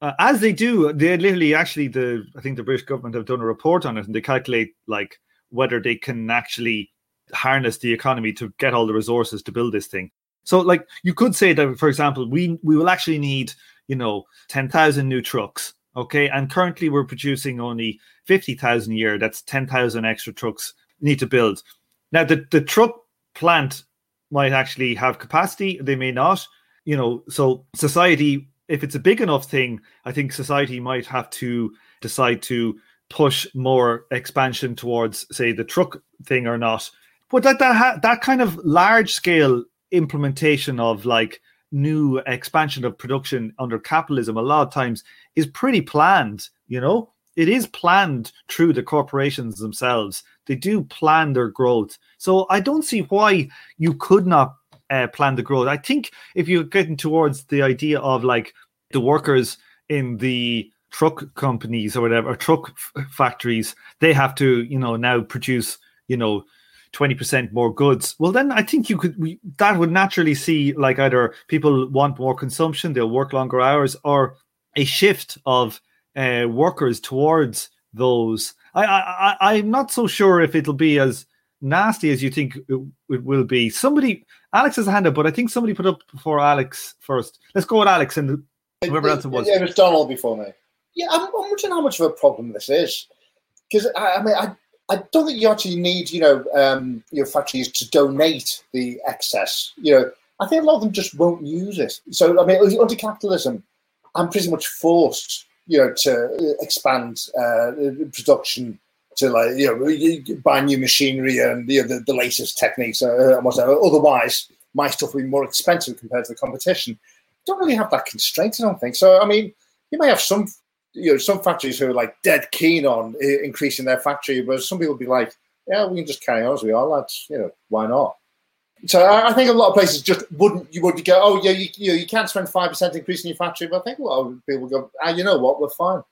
uh, as they do they literally actually the i think the british government have done a report on it and they calculate like whether they can actually harness the economy to get all the resources to build this thing. So like you could say that for example we we will actually need you know 10,000 new trucks okay? And currently we're producing only 50,000 a year. That's 10,000 extra trucks need to build. Now the the truck plant might actually have capacity. They may not you know? So society if it's a big enough thing i think society might have to decide to push more expansion towards say the truck thing or not. But that that ha- that kind of large scale implementation of like new expansion of production under capitalism a lot of times is pretty planned you know? It is planned through the corporations themselves. They do plan their growth. So i don't see why you could not uh, plan the growth i think if you're getting towards the idea of like the workers in the truck companies or whatever or truck f- factories they have to you know now produce you know 20% more goods. Well then i think you could we, that would naturally see like either people want more consumption they'll work longer hours or a shift of uh, workers towards those. I, I i i'm not so sure if it'll be as nasty as you think it, it will be somebody alex has a hand up but i think somebody put up before alex first let's go with alex and whoever else it was Yeah, it was Donald before me. Yeah, I'm, I'm wondering how much of a problem this is. Because, I, I mean, I, I don't think you actually need, you know, um, your factories to donate the excess. You know, I think a lot of them just won't use it. So, I mean, under capitalism, I'm pretty much forced, you know, to expand uh, production to like, you know, you buy new machinery and you know, the, the latest techniques uh, and whatever. Otherwise, my stuff will be more expensive compared to the competition. Don't really have that constraint, I don't think. So, I mean, you may have some, you know, some factories who are like dead keen on uh, increasing their factory, but some people be like, yeah, we can just carry on as we are, lads. You know, why not? So I I think a lot of places just wouldn't. You would go, oh yeah, you you, know, you can't spend five percent increase in your factory, but I think a lot of people go, ah, you know what, we're fine.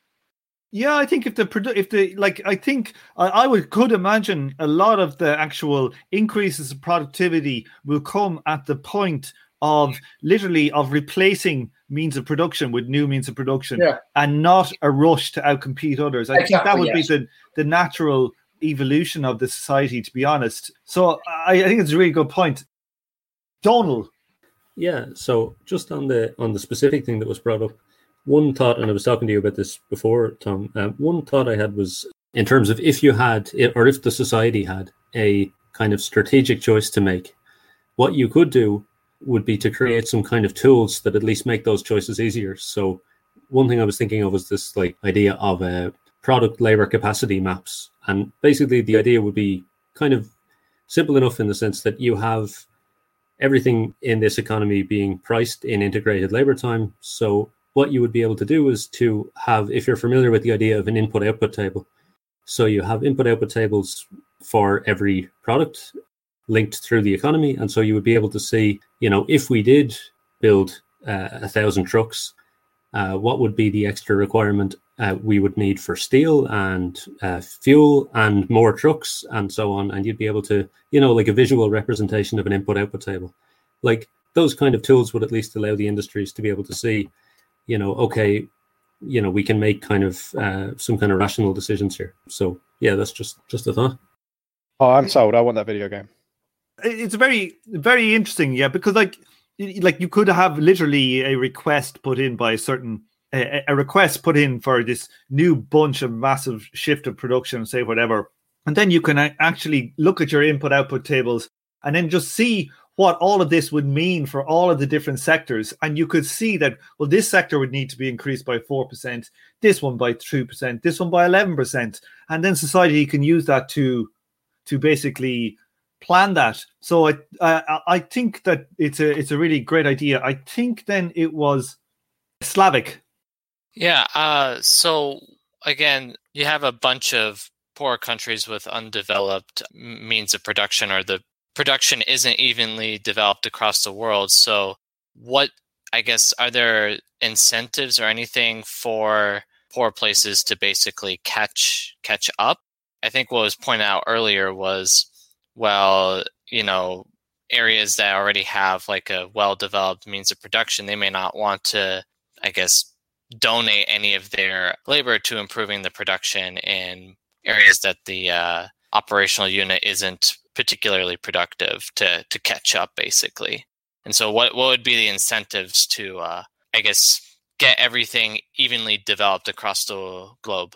Yeah, I think if the produ- if the like, I think I, I would could imagine a lot of the actual increases of productivity will come at the point of literally of replacing means of production with new means of production, Yeah. and not a rush to outcompete others. I think that would yes. be the the natural evolution of the society, to be honest. So I, I think it's a really good point. Donald, Yeah. So just on the on the specific thing that was brought up, one thought, and I was talking to you about this before, Tom. Um, one thought I had was in terms of if you had, or if the society had a kind of strategic choice to make, what you could do would be to create some kind of tools that at least make those choices easier. So one thing I was thinking of was this like idea of uh, product labor capacity maps, and basically the idea would be kind of simple enough in the sense that you have everything in this economy being priced in integrated labor time. So what you would be able to do is to have, if you're familiar with the idea of an input output table, so you have input output tables for every product linked through the economy, and so you would be able to see, you know, if we did build uh, a thousand trucks, uh, what would be the extra requirement uh, we would need for steel and uh, fuel and more trucks and so on, and you'd be able to, you know, like a visual representation of an input output table. Like those kind of tools would at least allow the industries to be able to see, you know, okay, you know, we can make kind of uh, some kind of rational decisions here. So yeah, that's just just a thought. Oh, I'm sold. I want that video game. It's very very interesting, yeah, because like like you could have literally a request put in by a certain a, a request put in for this new bunch of massive shift of production, say whatever, and then you can actually look at your input output tables and then just see what all of this would mean for all of the different sectors. And you could see that, well, this sector would need to be increased by 4%, this one by 2%, this one by 11%. And then society can use that to, to basically plan that. So I, I, I think that it's a, it's a really great idea. I think then it was Slavic. Yeah. Uh, so again, you have a bunch of poor countries with undeveloped means of production or the production isn't evenly developed across the world. So, what I guess are there incentives or anything for poor places to basically catch catch up? I think what was pointed out earlier was, well, you know, areas that already have like a well developed means of production, they may not want to, I guess, donate any of their labor to improving the production in areas that the uh, operational unit isn't particularly productive to to catch up basically. And so what what would be the incentives to uh, i guess get everything evenly developed across the globe?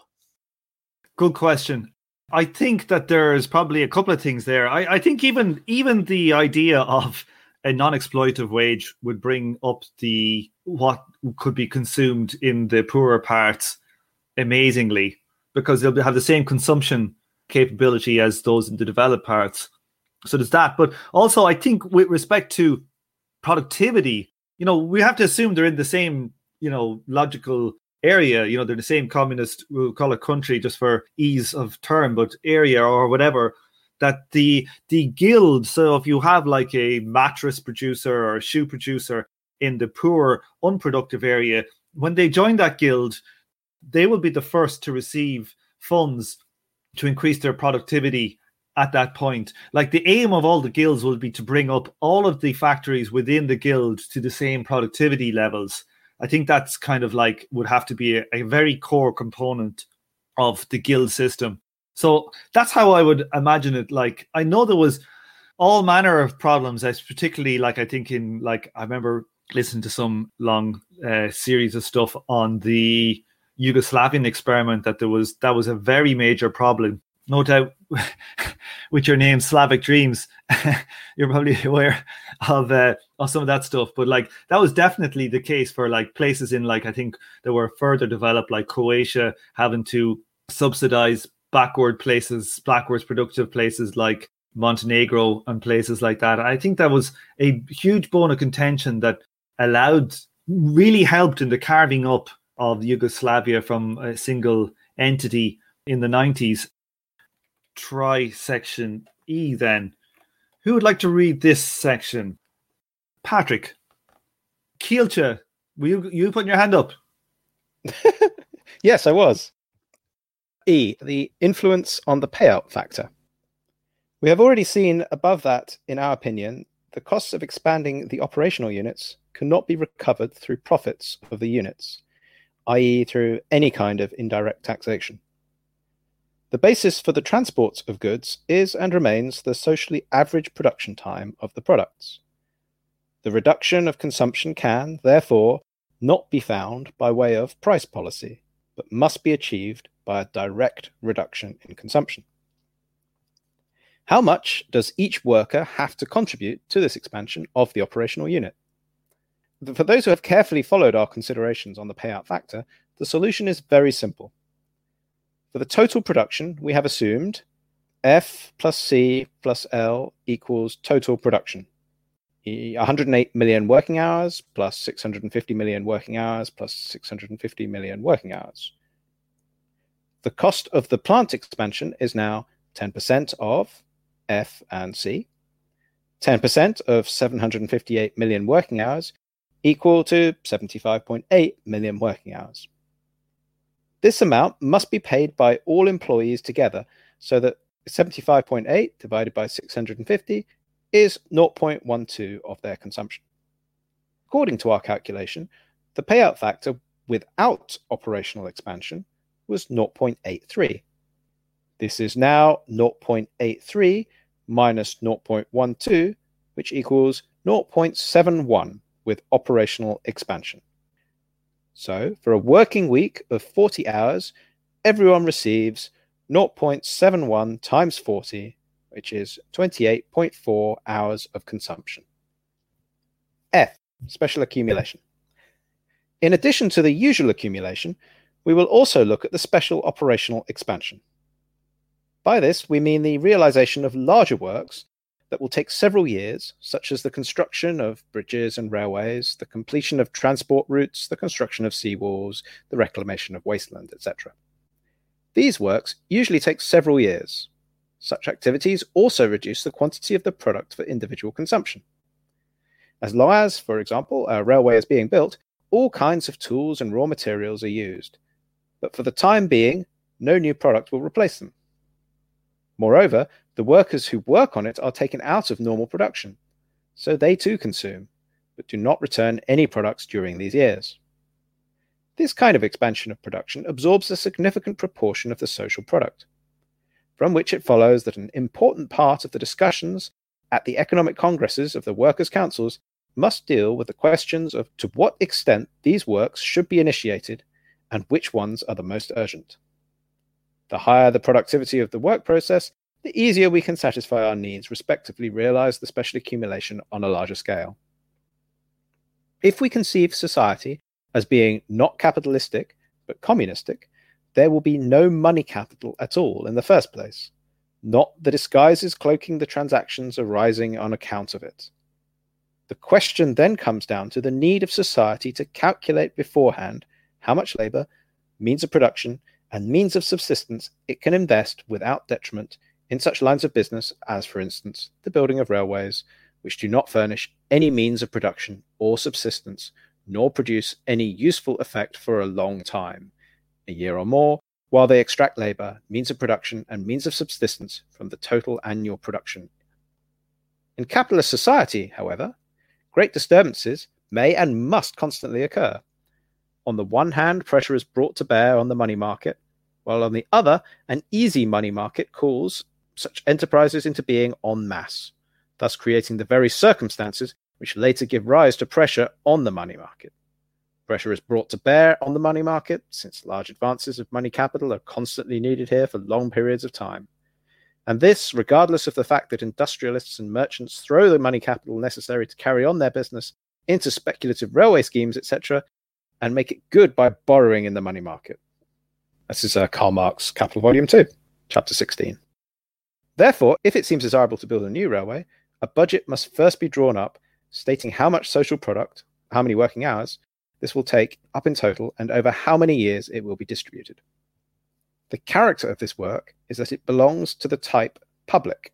Good question. I think that there's probably a couple of things there. I, I think even even the idea of a non-exploitative wage would bring up the what could be consumed in the poorer parts amazingly because they'll have the same consumption capability as those in the developed parts. So there's that. But also, I think with respect to productivity, you know, we have to assume they're in the same, you know, logical area. You know, they're the same communist, we'll call it country just for ease of term, but area or whatever. That the the guild. So if you have like a mattress producer or a shoe producer in the poor, unproductive area, when they join that guild, they will be the first to receive funds to increase their productivity at that point. Like the aim of all the guilds will be to bring up all of the factories within the guild to the same productivity levels. I think that's kind of like would have to be a, a very core component of the guild system. So that's how I would imagine it. Like I know there was all manner of problems, as particularly like I think in like I remember listening to some long uh, series of stuff on the Yugoslavian experiment that there was that was a very major problem. No doubt, with your name Slavic Dreams, you're probably aware of uh, of some of that stuff. But like that was definitely the case for like places in like I think that were further developed, like Croatia, having to subsidize backward places, backwards productive places like Montenegro and places like that. I think that was a huge bone of contention that allowed really helped in the carving up of Yugoslavia from a single entity in the 90s. Try section E then. Who would like to read this section? Patrick. Kielcha, were you, you putting your hand up? yes, I was. E, the influence on the payout factor. We have already seen above that, in our opinion, the costs of expanding the operational units cannot be recovered through profits of the units i.e., through any kind of indirect taxation. The basis for the transport of goods is and remains the socially average production time of the products. The reduction of consumption can, therefore, not be found by way of price policy, but must be achieved by a direct reduction in consumption. How much does each worker have to contribute to this expansion of the operational unit? For those who have carefully followed our considerations on the payout factor, the solution is very simple. For the total production, we have assumed F plus C plus L equals total production. 108 million working hours plus 650 million working hours plus 650 million working hours. The cost of the plant expansion is now 10% of F and C, 10% of 758 million working hours equal to 75.8 million working hours. This amount must be paid by all employees together so that 75.8 divided by 650 is 0.12 of their consumption. according to our calculation, the payout factor without operational expansion was 0.83. This is now 0.83 minus 0.12, which equals 0.71 with operational expansion. So, for a working week of 40 hours, everyone receives 0.71 times 40, which is 28.4 hours of consumption. F, special accumulation. In addition to the usual accumulation, we will also look at the special operational expansion. By this, we mean the realization of larger works that will take several years, such as the construction of bridges and railways, the completion of transport routes, the construction of seawalls, the reclamation of wasteland, etc. These works usually take several years. Such activities also reduce the quantity of the product for individual consumption. As long as, for example, a railway is being built, all kinds of tools and raw materials are used. But for the time being, no new product will replace them. Moreover, the workers who work on it are taken out of normal production, so they too consume, but do not return any products during these years. This kind of expansion of production absorbs a significant proportion of the social product, from which it follows that an important part of the discussions at the economic congresses of the workers' councils must deal with the questions of to what extent these works should be initiated and which ones are the most urgent. The higher the productivity of the work process, the easier we can satisfy our needs, respectively, realize the special accumulation on a larger scale. If we conceive society as being not capitalistic, but communistic, there will be no money capital at all in the first place, not the disguises cloaking the transactions arising on account of it. The question then comes down to the need of society to calculate beforehand how much labor, means of production, and means of subsistence it can invest without detriment in such lines of business as, for instance, the building of railways, which do not furnish any means of production or subsistence, nor produce any useful effect for a long time, a year or more, while they extract labor, means of production, and means of subsistence from the total annual production. In capitalist society, however, great disturbances may and must constantly occur. On the one hand, pressure is brought to bear on the money market, while on the other, an easy money market calls such enterprises into being en masse, thus creating the very circumstances which later give rise to pressure on the money market. Pressure is brought to bear on the money market since large advances of money capital are constantly needed here for long periods of time. And this, regardless of the fact that industrialists and merchants throw the money capital necessary to carry on their business into speculative railway schemes, etc., and make it good by borrowing in the money market. This is uh, Karl Marx, Capital Volume 2, Chapter 16. Therefore, if it seems desirable to build a new railway, a budget must first be drawn up stating how much social product, how many working hours this will take up in total, and over how many years it will be distributed. The character of this work is that it belongs to the type public,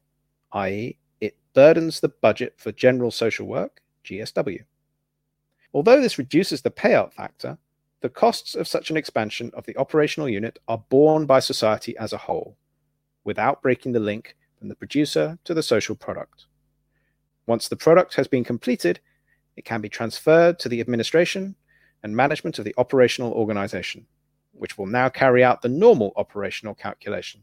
i.e., it burdens the budget for general social work, GSW. Although this reduces the payout factor, the costs of such an expansion of the operational unit are borne by society as a whole, without breaking the link from the producer to the social product. Once the product has been completed, it can be transferred to the administration and management of the operational organization, which will now carry out the normal operational calculation.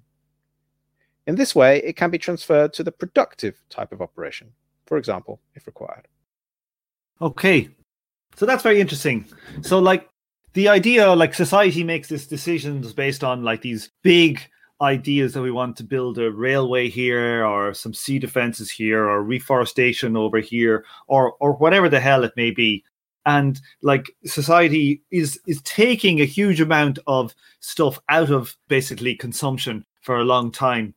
In this way, it can be transferred to the productive type of operation, for example, if required. Okay, so that's very interesting. So, like, the idea like society makes these decisions based on like these big ideas that we want to build a railway here or some sea defenses here or reforestation over here or or whatever the hell it may be and like society is is taking a huge amount of stuff out of basically consumption for a long time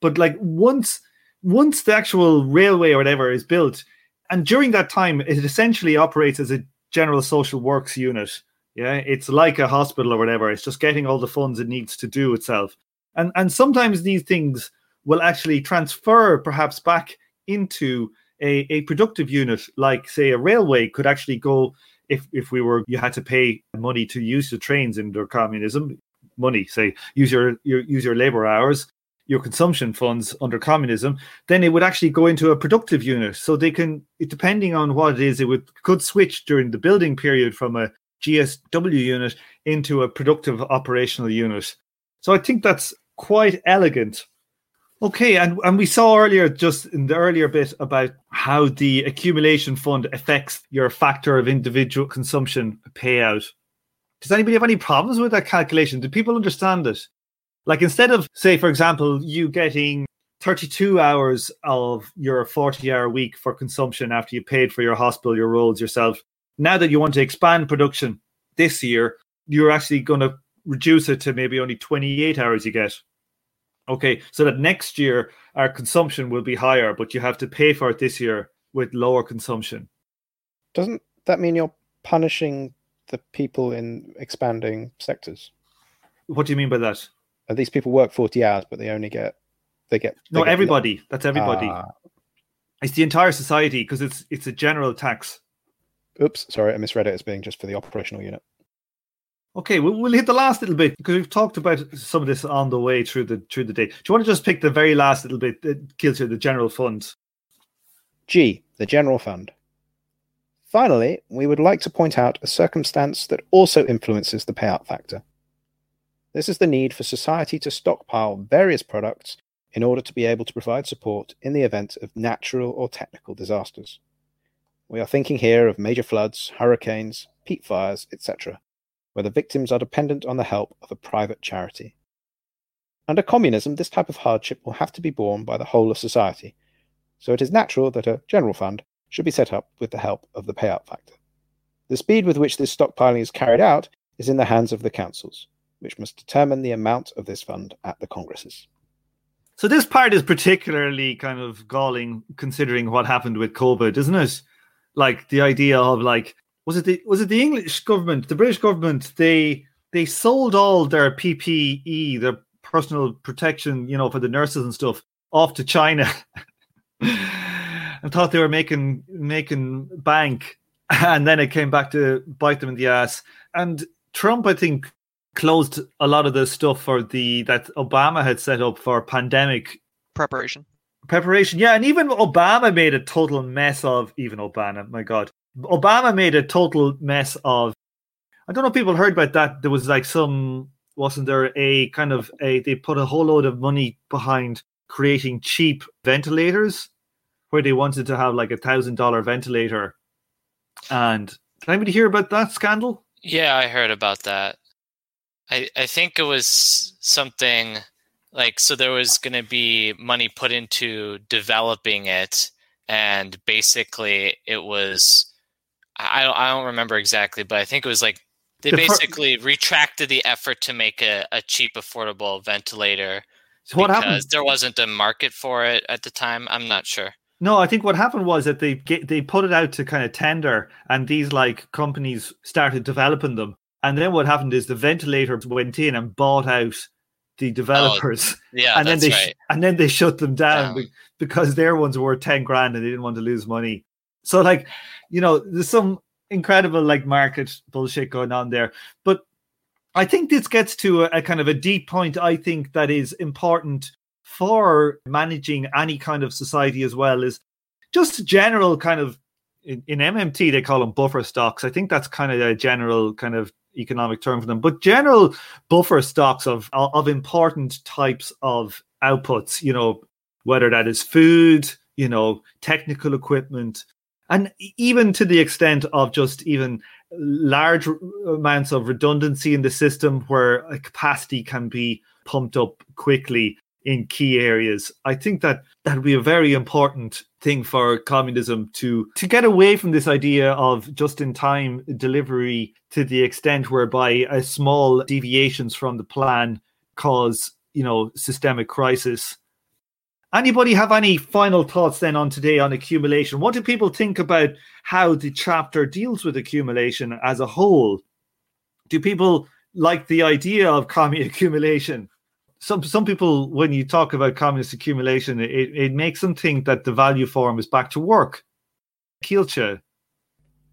but like once once the actual railway or whatever is built and during that time it essentially operates as a general social works unit yeah, it's like a hospital or whatever. It's just getting all the funds it needs to do itself. And and sometimes these things will actually transfer perhaps back into a, a productive unit, like say a railway could actually go if if we were you had to pay money to use the trains under communism, money, say use your, your use your labor hours. your consumption funds under communism, then it would actually go into a productive unit. So they can, depending on what it is, it would could switch during the building period from a GSW unit into a productive operational unit. So I think that's quite elegant. Okay, and, and we saw earlier, just in the earlier bit, about how the accumulation fund affects your factor of individual consumption payout. Does anybody have any problems with that calculation? Do people understand it? Like instead of, say, for example, you getting 32 hours of your 40 hour week for consumption after you paid for your hospital, your roads yourself, now that you want to expand production this year, you're actually going to reduce it to maybe only 28 hours you get. Okay, so that next year our consumption will be higher, but you have to pay for it this year with lower consumption. Doesn't that mean you're punishing the people in expanding sectors? What do you mean by that? Uh, these people work 40 hours, but they only get they get no get everybody. That's everybody. Ah. it's the entire society because it's it's a general tax. Oops, sorry, I misread it as being just for the operational unit. Okay, we'll, we'll hit the last little bit because we've talked about some of this on the way through the through the day. Do you want to just pick the very last little bit that kills you the general fund? G, the general fund. Finally, we would like to point out a circumstance that also influences the payout factor. This is the need for society to stockpile various products in order to be able to provide support in the event of natural or technical disasters. We are thinking here of major floods, hurricanes, peat fires, etc., where the victims are dependent on the help of a private charity. Under communism, this type of hardship will have to be borne by the whole of society, so it is natural that a general fund should be set up with the help of the payout factor. The speed with which this stockpiling is carried out is in the hands of the councils, which must determine the amount of this fund at the congresses. So this part is particularly kind of galling considering what happened with COVID, isn't it? Like the idea of like was it the was it the English government, the British government, they they sold all their PPE, their personal protection, you know, for the nurses and stuff off to China. and thought they were making making bank and then it came back to bite them in the ass. And Trump, I think, closed a lot of the stuff for the that Obama had set up for pandemic Preparation. preparation. Yeah, and even Obama made a total mess of even Obama. My God, Obama made a total mess of. I don't know if people heard about that. There was like some wasn't there a kind of a they put a whole load of money behind creating cheap ventilators where they wanted to have like a thousand dollar ventilator. And did anybody hear about that scandal? Yeah, I heard about that. I I think it was something like so there was going to be money put into developing it and basically it was I don't, I don't remember exactly but I think it was like they The basically retracted the effort to make a, a cheap affordable ventilator So what because happened? there wasn't a market for it at the time. I'm not sure. No, I think what happened was that they get, they put it out to kind of tender, and these like companies started developing them. And then what happened is the ventilators went in and bought out the oh, developers, Yeah, and then that's they right. sh- and then they shut them down be- because their ones were ten grand and they didn't want to lose money. So like, you know, there's some incredible like market bullshit going on there. But I think this gets to a, a kind of a deep point. I think that is important for managing any kind of society as well is just general kind of in, in MMT they call them buffer stocks. I think that's kind of a general kind of economic term for them, but general buffer stocks of of important types of outputs. You know, whether that is food, you know, technical equipment, and even to the extent of just even large amounts of redundancy in the system where capacity can be pumped up quickly in key areas. I think that that would be a very important thing for communism to to get away from this idea of just in time delivery to the extent whereby a small deviations from the plan cause, you know, systemic crisis. Anybody have any final thoughts then on today on accumulation? What do people think about how the chapter deals with accumulation as a whole? Do people like the idea of commie accumulation? Some some people, when you talk about communist accumulation, it, it makes them think that the value form is back to work. Kielce.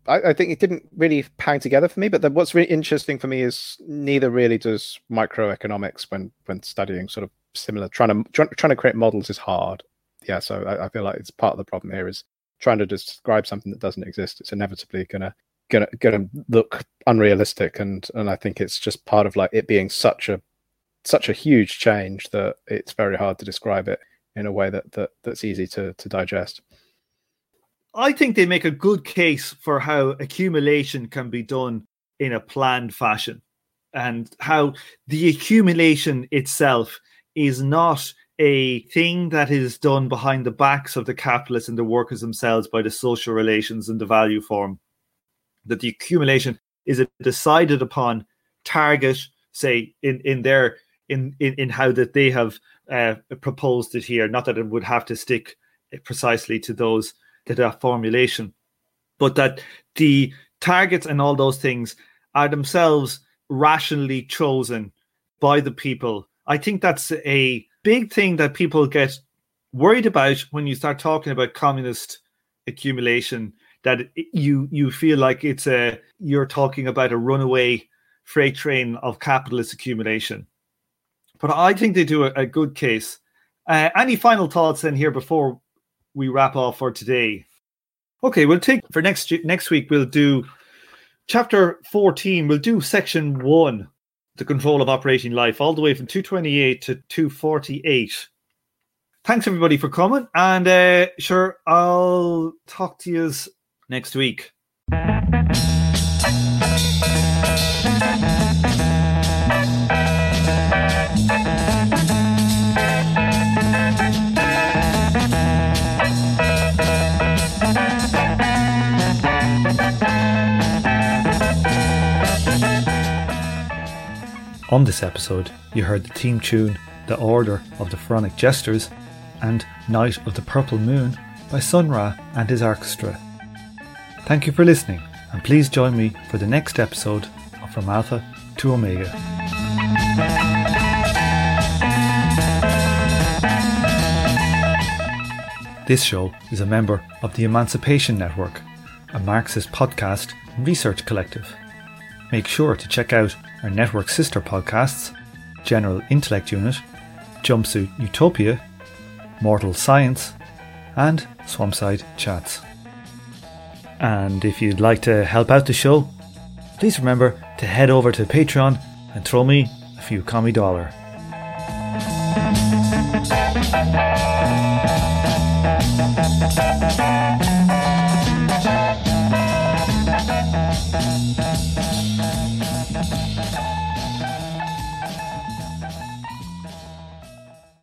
I, I think it didn't really hang together for me. But then what's really interesting for me is neither really does microeconomics when when studying sort of similar. Trying to try, trying to create models is hard. Yeah, so I, I feel like it's part of the problem here is trying to describe something that doesn't exist. It's inevitably gonna gonna gonna look unrealistic, and and I think it's just part of like it being such a such a huge change that it's very hard to describe it in a way that, that that's easy to, to digest. I think they make a good case for how accumulation can be done in a planned fashion and how the accumulation itself is not a thing that is done behind the backs of the capitalists and the workers themselves by the social relations and the value form. That the accumulation is a decided upon target, say, in, in their in, in, in how that they have uh, proposed it here. Not that it would have to stick precisely to those to that formulation, but that the targets and all those things are themselves rationally chosen by the people. I think that's a big thing that people get worried about when you start talking about communist accumulation. That you you feel like it's a you're talking about a runaway freight train of capitalist accumulation but I think they do a, a good case. Uh, any final thoughts in here before we wrap off for today? Okay, we'll take for next next week. We'll do chapter fourteen. We'll do section one, the control of operating life, all the way from two twenty eight to two forty eight. Thanks everybody for coming, and uh, sure, I'll talk to you next week. On this episode, you heard the theme tune The Order of the Pharaonic Jesters and Night of the Purple Moon by Sun Ra and his orchestra. Thank you for listening, and please join me for the next episode of From Alpha to Omega. This show is a member of the Emancipation Network, a Marxist podcast research collective. Make sure to check out our network sister podcasts General Intellect Unit, Jumpsuit Utopia, Mortal Science, and Swampside Chats. And if you'd like to help out the show, please remember to head over to Patreon and throw me a few commie dollar.